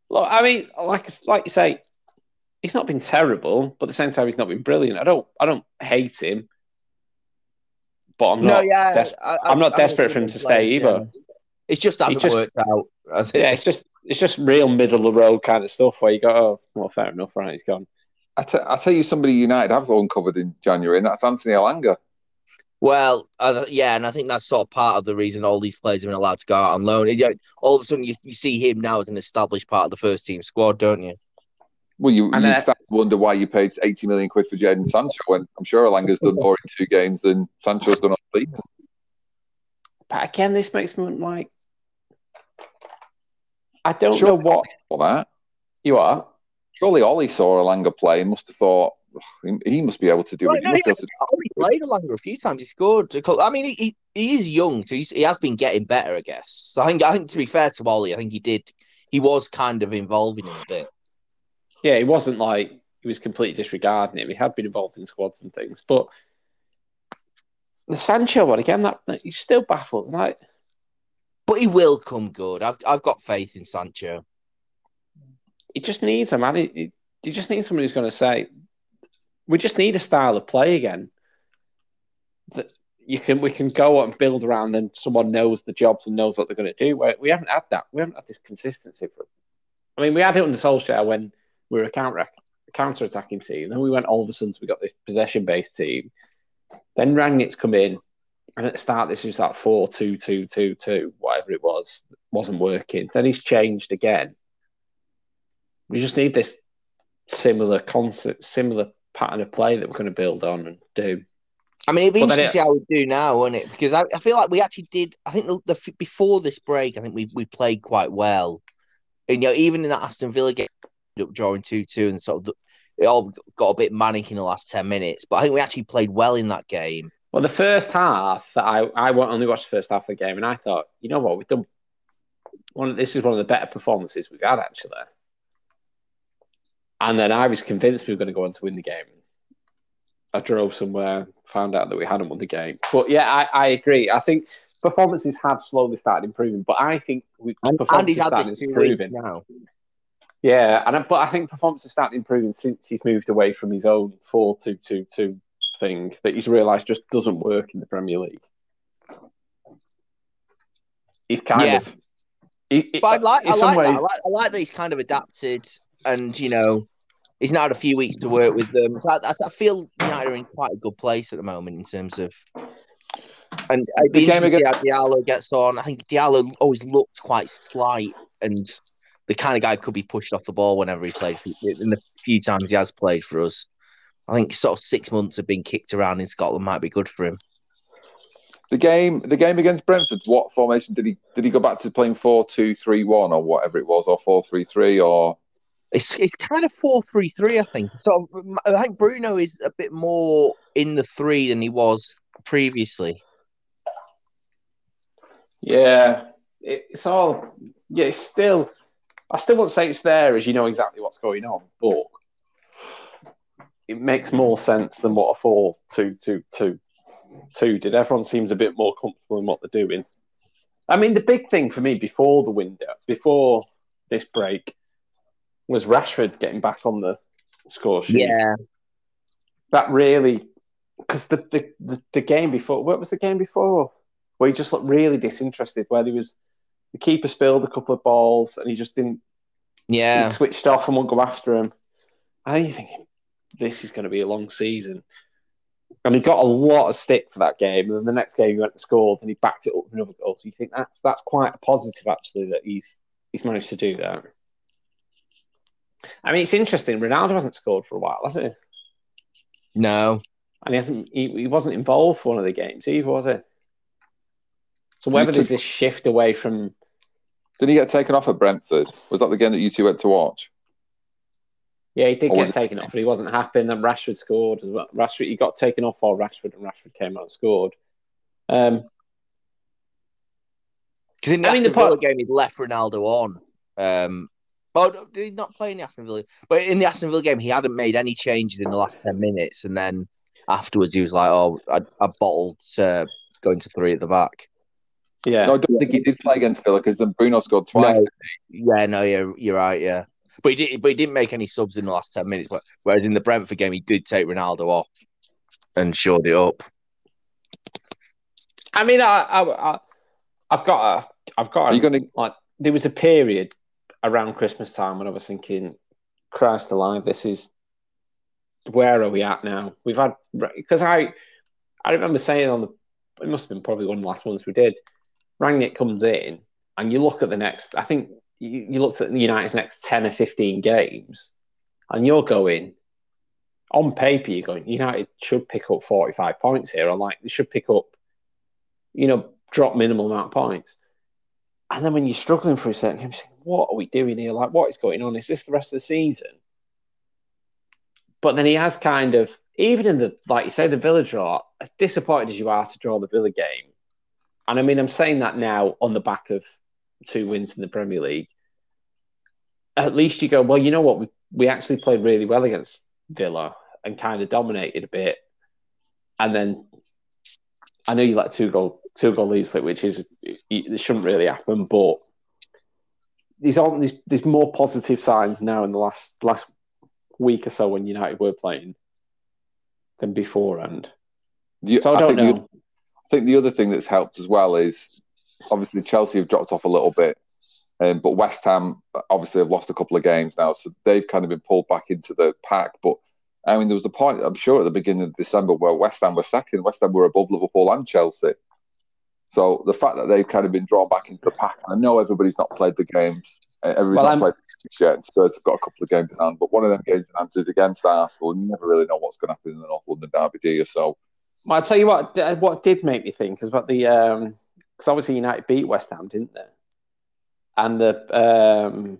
look, I mean, like like you say, he's not been terrible, but at the same time, he's not been brilliant. I don't I don't hate him, but I'm no, not. yeah, des- I, I'm not I've desperate seen for him him to play, stay either. yeah. It just hasn't just- worked out. Has it? Yeah, it's just it's just real middle of the road kind of stuff where you go, oh, well, fair enough, right? He's gone. I t- I tell you, somebody United have uncovered in January, and that's Anthony Elanga. Well, uh, yeah, and I think that's sort of part of the reason all these players have been allowed to go out on loan. You know, all of a sudden, you, you see him now as an established part of the first team squad, don't you? Well, you, And you start to wonder why you paid 80 million quid for Jadon Sancho when I'm sure Elanga's done more in two games than Sancho's done on the season. But again, this makes me want, like, I don't Sure. know what All that. you are. Surely Ole saw Alanga play and must have thought, he, he must be able to do Right, it. He no, must be yeah, able to- I only played Elanga a few times. He scored. I mean, he, he, he is young, so he's, he has been getting better, I guess. So I think I think to be fair to Ole, I think he did. He was kind of involving him a bit. Yeah, it wasn't like he was completely disregarding him. He had been involved in squads and things, but the Sancho one again, that, that he's still baffled. Like, But he will come good. I've I've got faith in Sancho. he just needs a man. He, he, he just needs someone who's going to say, "We just need a style of play again that you can we can go and build around, and someone knows the jobs and knows what they're going to do." We, we haven't had that. We haven't had this consistency for. I mean, we had it under Solskjaer when we were a counter counter attacking team. Then we went all of a sudden we got this possession based team. Then Rangnick's come in, and at the start this was like four two two two two whatever it was wasn't working. Then he's changed again. We just need this similar concept, similar pattern of play that we're going to build on and do. I mean, it'd be But interesting to see how we do now, wouldn't it? Because I, I feel like we actually did. I think the, the before this break, I think we we played quite well. And you know, even in that Aston Villa game, up drawing two two, and sort of the, it all got a bit manic in the last ten minutes. But I think we actually played well in that game. Well, the first half, I I only watched the first half of the game, and I thought, you know what, we've done one. This is one of the better performances we've had actually. And then I was convinced we were going to go on to win the game. I drove somewhere, found out that we hadn't won the game. But yeah, I, I agree. I think performances have slowly started improving, but I think we And performances had started two improving. now. Yeah, and I, but I think performance has started improving since he's moved away from his own four-two-two-two thing that he's realised just doesn't work in the Premier League. He's kind Yeah. of. He, But I like, I like that. ways, I like, I like that he's kind of adapted, and you know, he's now had a few weeks to work with them. So I, I, feel United are in quite a good place at the moment in terms of. And it'd be interesting to see how Diallo gets on. I think Diallo always looked quite slight and the kind of guy could be pushed off the ball whenever he played. In the few times he has played for us, I think sort of six months of being kicked around in Scotland might be good for him. The game, the game against Brentford. What formation did he? Did he go back to playing four two three one or whatever it was, or four three three, or It's it's kind of four three three. I think. So I think Bruno is a bit more in the three than he was previously. yeah, it's all. Yeah, it's still. I still won't say it's there as you know exactly what's going on, but it makes more sense than what a four-two-two-two two did. Everyone seems a bit more comfortable in what they're doing. I mean, the big thing for me before the window, before this break, was Rashford getting back on the score sheet. Yeah, that really because the, the, the, the game before what was the game before? Where he just looked really disinterested where he was the keeper spilled a couple of balls and he just didn't yeah. he switched off and won't go after him. I think you're thinking this is going to be a long season. And he got a lot of stick for that game and then the next game he went and scored and he backed it up with another goal. So you think that's that's quite a positive actually that he's he's managed to do that I mean it's interesting Ronaldo hasn't scored for a while has he No, and he hasn't he, he wasn't involved for one of the games either, was he? So whether there's took- this shift away from did he get taken off at Brentford? Was that the game that you two went to watch? yeah, he did Or was get it- taken off, but he wasn't happy. And then Rashford scored as well. Rashford he got taken off while Rashford, and Rashford came out and scored. Um, because in the I mean, the part- Villa game he left Ronaldo on. Um, oh, did he not play in the Aston Villa? But in the Aston Villa game, he hadn't made any changes in the last ten minutes, and then afterwards he was like, "Oh, I, I bottled uh, going to three at the back." yeah, No, I don't think he did play against Villa because then Bruno scored twice. No. Yeah, no, you're you're right. Yeah, but he did, but he didn't make any subs in the last ten minutes. But whereas in the Brentford game, he did take Ronaldo off and shored it up. I mean, I, I, I I've got a, I've got Are you going to? like there was a period around Christmas time when I was thinking, Christ alive, this is where are we at now? We've had because I I remember saying on the it must have been probably one of the last ones we did. Rangnick comes in and you look at the next. I think you, you looked at the United's next ten or fifteen games, and you're going on paper. You're going United should pick up forty five points here, or like they should pick up, you know, drop minimal amount of points. And then when you're struggling for a certain game, think, what are we doing here? Like, what is going on? Is this the rest of the season? but then he has kind of even in the like you say the Villa draw, as disappointed as you are to draw the Villa game, and I mean I'm saying that now on the back of two wins in the Premier League. At least you go, well, you know what, we we actually played really well against Villa and kind of dominated a bit, and then I know you let two goal two goal lead slip, which is it shouldn't really happen, but these aren't there's more positive signs now in the last last week or so when United were playing than beforehand. The, So I don't think the- know. I think the other thing that's helped as well is obviously Chelsea have dropped off a little bit, um, but West Ham obviously have lost a couple of games now, so they've kind of been pulled back into the pack. But I mean, there was a point I'm sure at the beginning of December where West Ham were second, West Ham were above Liverpool and Chelsea. So the fact that they've kind of been drawn back into the pack, and I know everybody's not played the games, uh, everybody's Well, not I'm- played the games yet, and Spurs have got a couple of games in hand, but one of them games in hand is against Arsenal, and you never really know what's going to happen in the North London derby, do you? So Well, I'll tell you what. What did make me think is about the because obviously United beat West Ham, didn't they? And the um,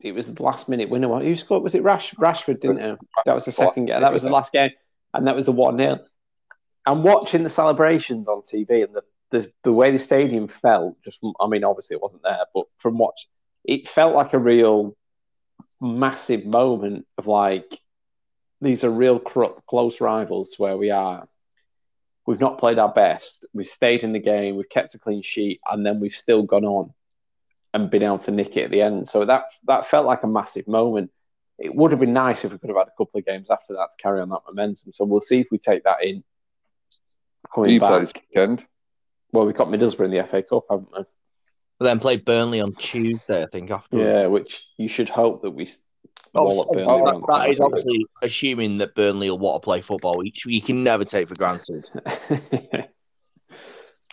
it was the last minute winner. What who scored? Was it Rash Rashford? Didn't it? That was the second game. That was the last game, and that was the one 0 And watching the celebrations on TV and the, the the way the stadium felt, just I mean, obviously it wasn't there, but from watch, it felt like a real massive moment of like these are real cr- close rivals to where we are. We've not played our best. We've stayed in the game. We've kept a clean sheet, and then we've still gone on and been able to nick it at the end. So that that felt like a massive moment. It would have been nice if we could have had a couple of games after that to carry on that momentum. So we'll see if we take that in. Coming you played back. this weekend. Well, we got Middlesbrough in the FA Cup, haven't we? But then played Burnley on Tuesday, I think. After Yeah, which you should hope that we s- oh, wallop Obviously, that- that is obviously assuming that Burnley will want to play football, which you can never take for granted.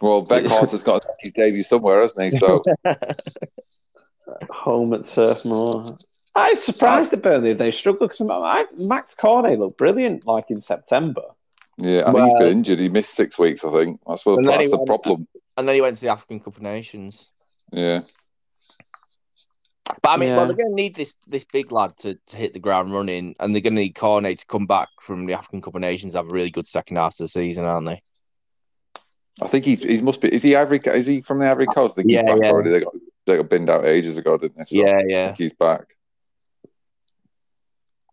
Well, Weghorst has got to his debut somewhere, hasn't he? So home at Turf Moor. I'm surprised at Burnley if they struggle because Max Cornet looked brilliant like in September. Yeah, I think he's been injured. He missed six weeks, I think. I suppose that's the went- problem. And then he went to the African Cup of Nations. Yeah, But I mean, Yeah. well, they're going to need this this big lad to, to hit the ground running, and they're going to need Cornet to come back from the African Cup of Nations, have a really good second half of the season, aren't they? I think he's he must be. Is he Ivory? Is he from the Ivory Coast? I think Yeah, he's back yeah. already. They got they got binned out ages ago, didn't they? So yeah, I yeah. think he's back.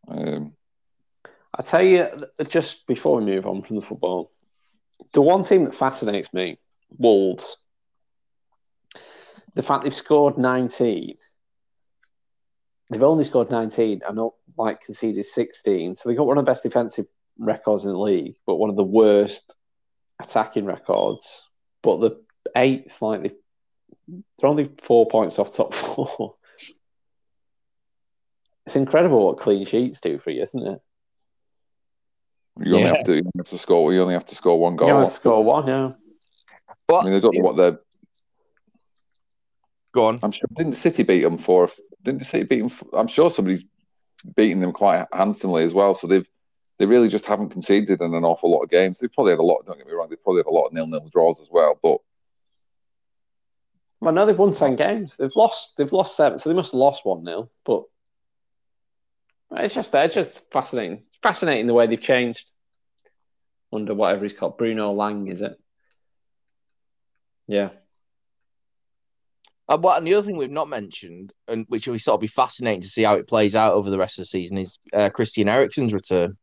Um, I tell you, just before we move on from the football, the one team that fascinates me, Wolves. The fact they've scored 19. They've only scored 19 and not like conceded 16. So they've got one of the best defensive records in the league, but one of the worst attacking records. But the eighth, like they, they're only four points off top four. It's incredible what clean sheets do for you, isn't it? You only Yeah. have to you only have to score. You only have to score one goal. You only score one, yeah. But I mean, I don't know what they're. Go on. I'm sure didn't City beat them for? Didn't City beat them? For, I'm sure somebody's beaten them quite handsomely as well. So they've they really just haven't conceded in an awful lot of games. They've probably had a lot. Don't get me wrong. They've probably had a lot of nil nil draws as well. But Well, no, they've won ten games. They've lost. They've lost seven, so they must have lost one 0 But it's just it's just fascinating. It's fascinating the way they've changed under whatever he's called. Bruno Lage, is it? Yeah. Uh, but and the other thing we've not mentioned, and which will be sort of be fascinating to see how it plays out over the rest of the season, is uh, Christian Eriksen's return.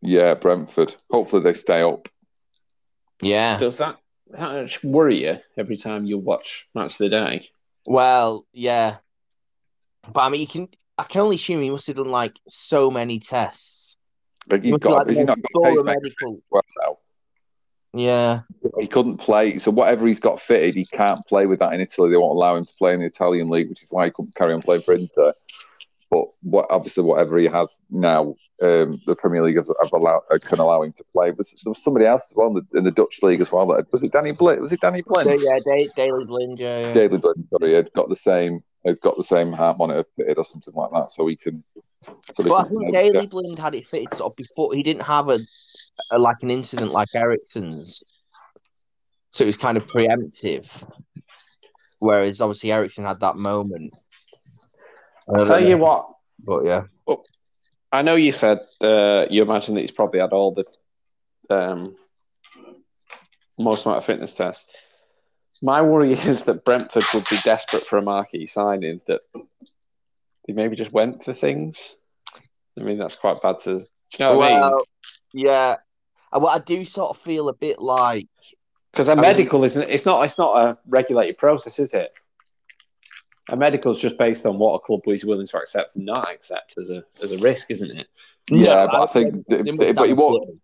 yeah, Brentford. Hopefully they stay up. Yeah. Does that, that much worry you every time you watch Match of the Day? Well, yeah. But I mean, you can. I can only assume he must have done like so many tests. Like he's got. like Is he not got medical- well now? Yeah. He couldn't play. So whatever he's got fitted, he can't play with that in Italy. They won't allow him to play in the Italian league, which is why he couldn't carry on playing for Inter. But what obviously whatever he has now, um, the Premier League have, have allowed, uh, can allow him to play. But there was somebody else as well in the, in the Dutch league as well. That, was it Danny Blind? Was it Danny So, Blind? yeah, da- Daley Blind, yeah. yeah. Daley Blind. Sorry, had got the same. Had got the same heart monitor fitted or something like that, so he can. So they But I can- think Daley Blind had it fitted sort of before he didn't have a, a like an incident like Eriksen's, so it was kind of preemptive. Whereas obviously Ericsson had that moment. I'll tell you what, but yeah, I know you said uh, you imagine that he's probably had all the um, most amount of fitness tests. My worry is that Brentford would be desperate for a marquee signing that they maybe just went for things. I mean, that's quite bad to. Do you know what I mean? Well, yeah. Uh, Well, I do sort of feel a bit like Because a mean- medical isn't. It's not. It's not a regulated process, is it? A medical is just based on what a club is willing to accept and not accept as a as a risk, isn't it? Yeah, No, but I think, they but, must but have won't.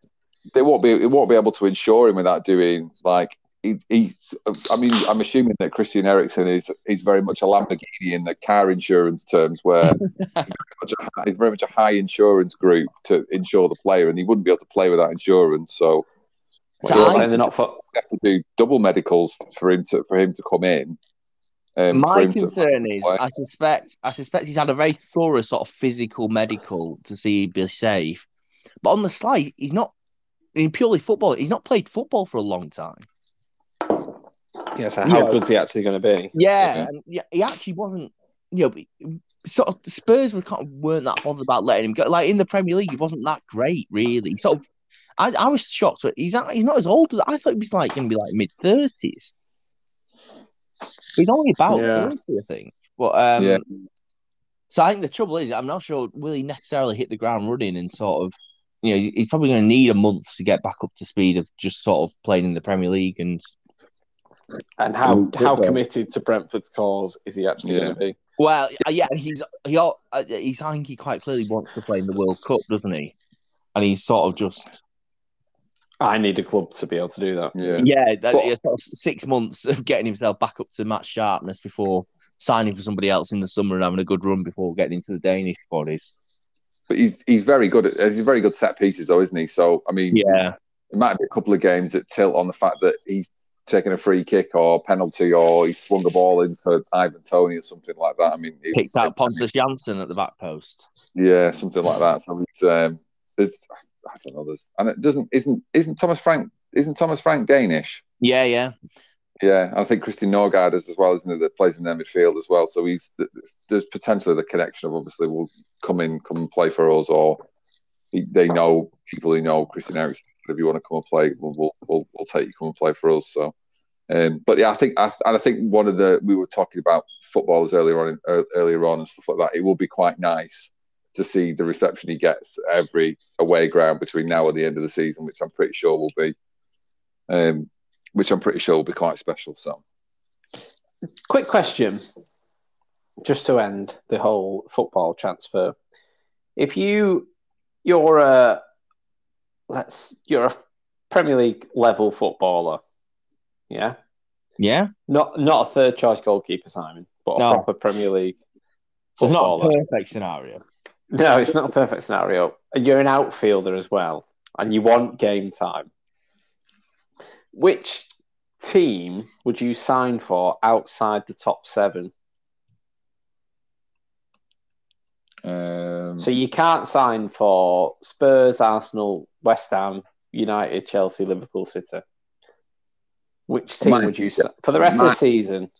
They won't be. It won't be able to insure him without doing like. He, he's, I mean, I'm assuming that Christian Eriksen is is very much a Lamborghini in the car insurance terms, where he's, very much a, high- he's very much a high insurance group to insure the player, and he wouldn't be able to play without insurance. So So You're I- they're not for. they have to do double medicals for him to for him to come in. Um, My concern is, play. I suspect, I suspect he's had a very thorough sort of physical medical to see he'd be safe. But on the slide, he's not in purely football. He's not played football for a long time. Yeah. So You how know- good's he actually going to be? Yeah, Yeah. and he actually wasn't. You know, sort of Spurs were kind of weren't that bothered about letting him go. Like in the Premier League, he wasn't that great, really. Sort of, I, I was shocked. But he's not, he's not as old as I thought. He was like going to be like mid thirties. He's only about Yeah. thirty, I think. But um, Yeah. so I think the trouble is, I'm not sure will he necessarily hit the ground running and sort of. You know, he's probably going to need a month to get back up to speed of just sort of playing in the Premier League and And how how okay. committed to Brentford's cause is he actually Yeah. going to be? Well, uh, yeah, he's he al- uh, he's I think he quite clearly wants to play in the World Cup, doesn't he? And he's sort of just I need a club to be able to do that. yeah. yeah, that, But- sort of six months of getting himself back up to match sharpness before signing for somebody else in the summer and having a good run before getting into the Danish bodies. But he's he's very good at he's very good set pieces though, isn't he? So I mean, yeah, it might be a couple of games that tilt on the fact that he's taken a free kick or penalty or he swung a ball in for Ivan Toney or something like that. I mean, it- picked out Pontus Jansson at the back post. Yeah, something like that. So it's um, there's, I don't know. There's and it doesn't isn't isn't Thomas Frank isn't Thomas Frank Danish? Yeah, yeah, Yeah, I think Christian Nørgaard is as well, isn't it? That plays in their midfield as well. So he's there's potentially the connection of obviously will come in, come and play for us, or he, they know people who know Christian Eriksen. If you want to come and play, we'll we'll, we'll, take you come and play for us. So, um, but yeah, I think I, and I think one of the we were talking about footballers earlier on, uh, earlier on and stuff like that. It will be quite nice to see the reception he gets every away ground between now and the end of the season, which I'm pretty sure will be, um, which I'm pretty sure will be quite special. So. Quick question, just to end the whole football transfer. If you you're a let's you're a Premier League level footballer, yeah, yeah. not not a third choice goalkeeper, Simon, but a No. proper Premier League it's not a perfect scenario. No, it's not a perfect scenario. And You're an outfielder as well, and you want game time. Which team would you sign for outside the top seven? Um, So you can't sign for Spurs, Arsenal, West Ham, United, Chelsea, Liverpool, City. Which team Mine- would you si- for the rest of the season?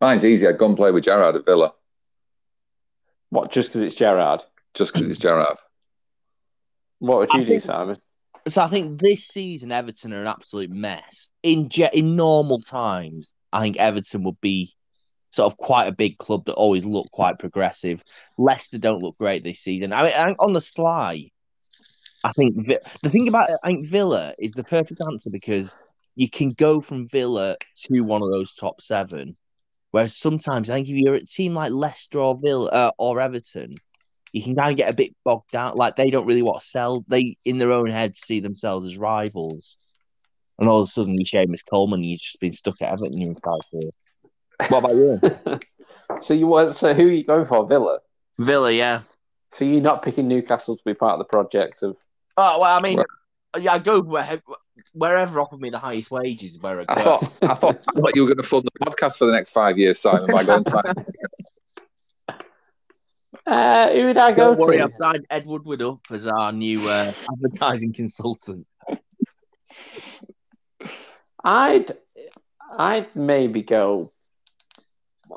mine's easy. I'd go and play with Gerrard at Villa What? Just because it's Gerrard? just because it's Gerrard. What would I you do, think- Simon? So I think this season Everton are an absolute mess. In je- in normal times, I think Everton would be sort of quite a big club that always look quite progressive. Leicester don't look great this season. I mean, on the sly, I think the thing about it, I think Villa is the perfect answer because you can go from Villa to one of those top seven. Whereas sometimes I think if you're a team like Leicester or Villa uh, or Everton, you can kind of get a bit bogged down. Like they don't really want to sell. They in their own heads see themselves as rivals, and all of a sudden you Seamus Coleman, you've just been stuck at Everton your entire career. What about you? so you was so who are you going for? Villa. Villa, yeah. So you're not picking Newcastle to be part of the project of Oh well, I mean, yeah, I go where, wherever offered me the highest wages. Where I, I go. thought I thought I thought you were going to fund the podcast for the next five years, Simon, by going to Uh, who would I go Don't worry, to? I've signed Ed Woodward up as our new uh, advertising consultant. I'd, I'd maybe go.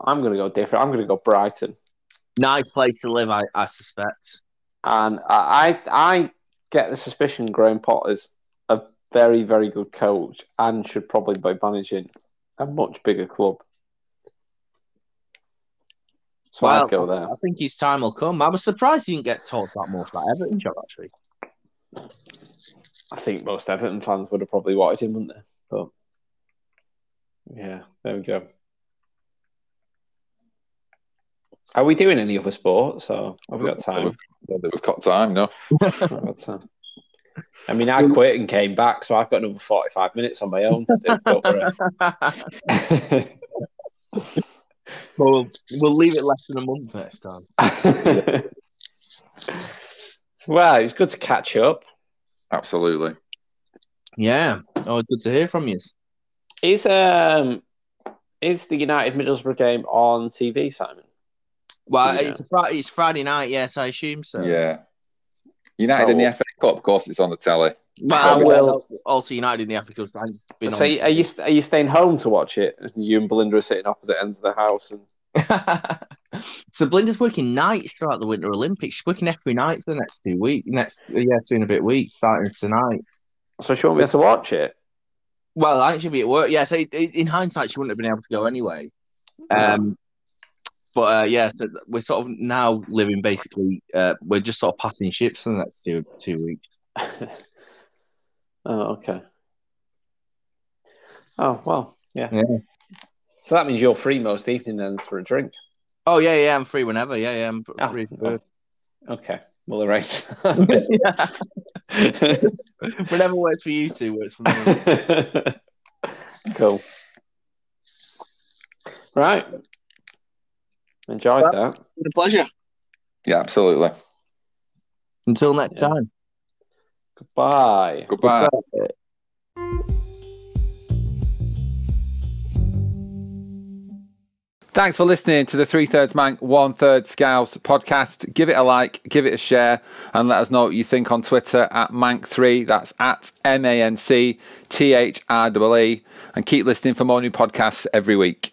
I'm going to go different. I'm going to go Brighton. Nice place to live, I, I suspect. And I, I, I get the suspicion Graham Potter's a very, very good coach and should probably be managing a much bigger club. So Well, I'd go there. I think his time will come. I was surprised he didn't get talked about more for that Everton job, actually. I think most Everton fans would have probably wanted him, wouldn't they? But yeah, there we go. Are we doing any other sports? Or have we got time? We've got time, no. We've got time. I mean, I quit and came back, so I've got another forty-five minutes on my own to do. Don't. Well, we'll leave it less than a month next time. well, it's good to catch up. Absolutely. Yeah. Oh, good to hear from you. Is um is the United Middlesbrough game on TV, Simon? Well, Yeah. it's a Friday. It's Friday night. Yes, I assume so. Yeah. United in the FA Cup, of course, it's on the telly. Well, I will- Also, United in the FA Cup. I've been So, on- are you are you staying home to watch it? You and Belinda are sitting opposite ends of the house, and so Blinda's working nights throughout the Winter Olympics. She's working every night for the next two weeks. Next, yeah, two and a bit weeks, starting tonight. so she won't be able to watch it. Well, I think she'll be at work. Yeah, so i- i- in hindsight, she wouldn't have been able to go anyway. Um, but uh, yeah, so we're sort of now living basically. Uh, we're just sort of passing ships for the next two two weeks. oh, okay. Oh well, yeah. Yeah. So that means you're free most evening then for a drink. Oh yeah, yeah, I'm free whenever. Yeah, yeah, I'm Ah, free. well. Okay, we'll arrange. whenever works for you two works for me. cool. Right. Enjoyed that. It's been a pleasure. Yeah, absolutely. Until next Yeah. time. Goodbye. Goodbye. Thanks for listening to the Three Thirds Manc, One Third Scouse podcast. Give it a like, give it a share, and let us know what you think on Twitter at Manc3. That's at M A N C T H R E. And keep listening for more new podcasts every week.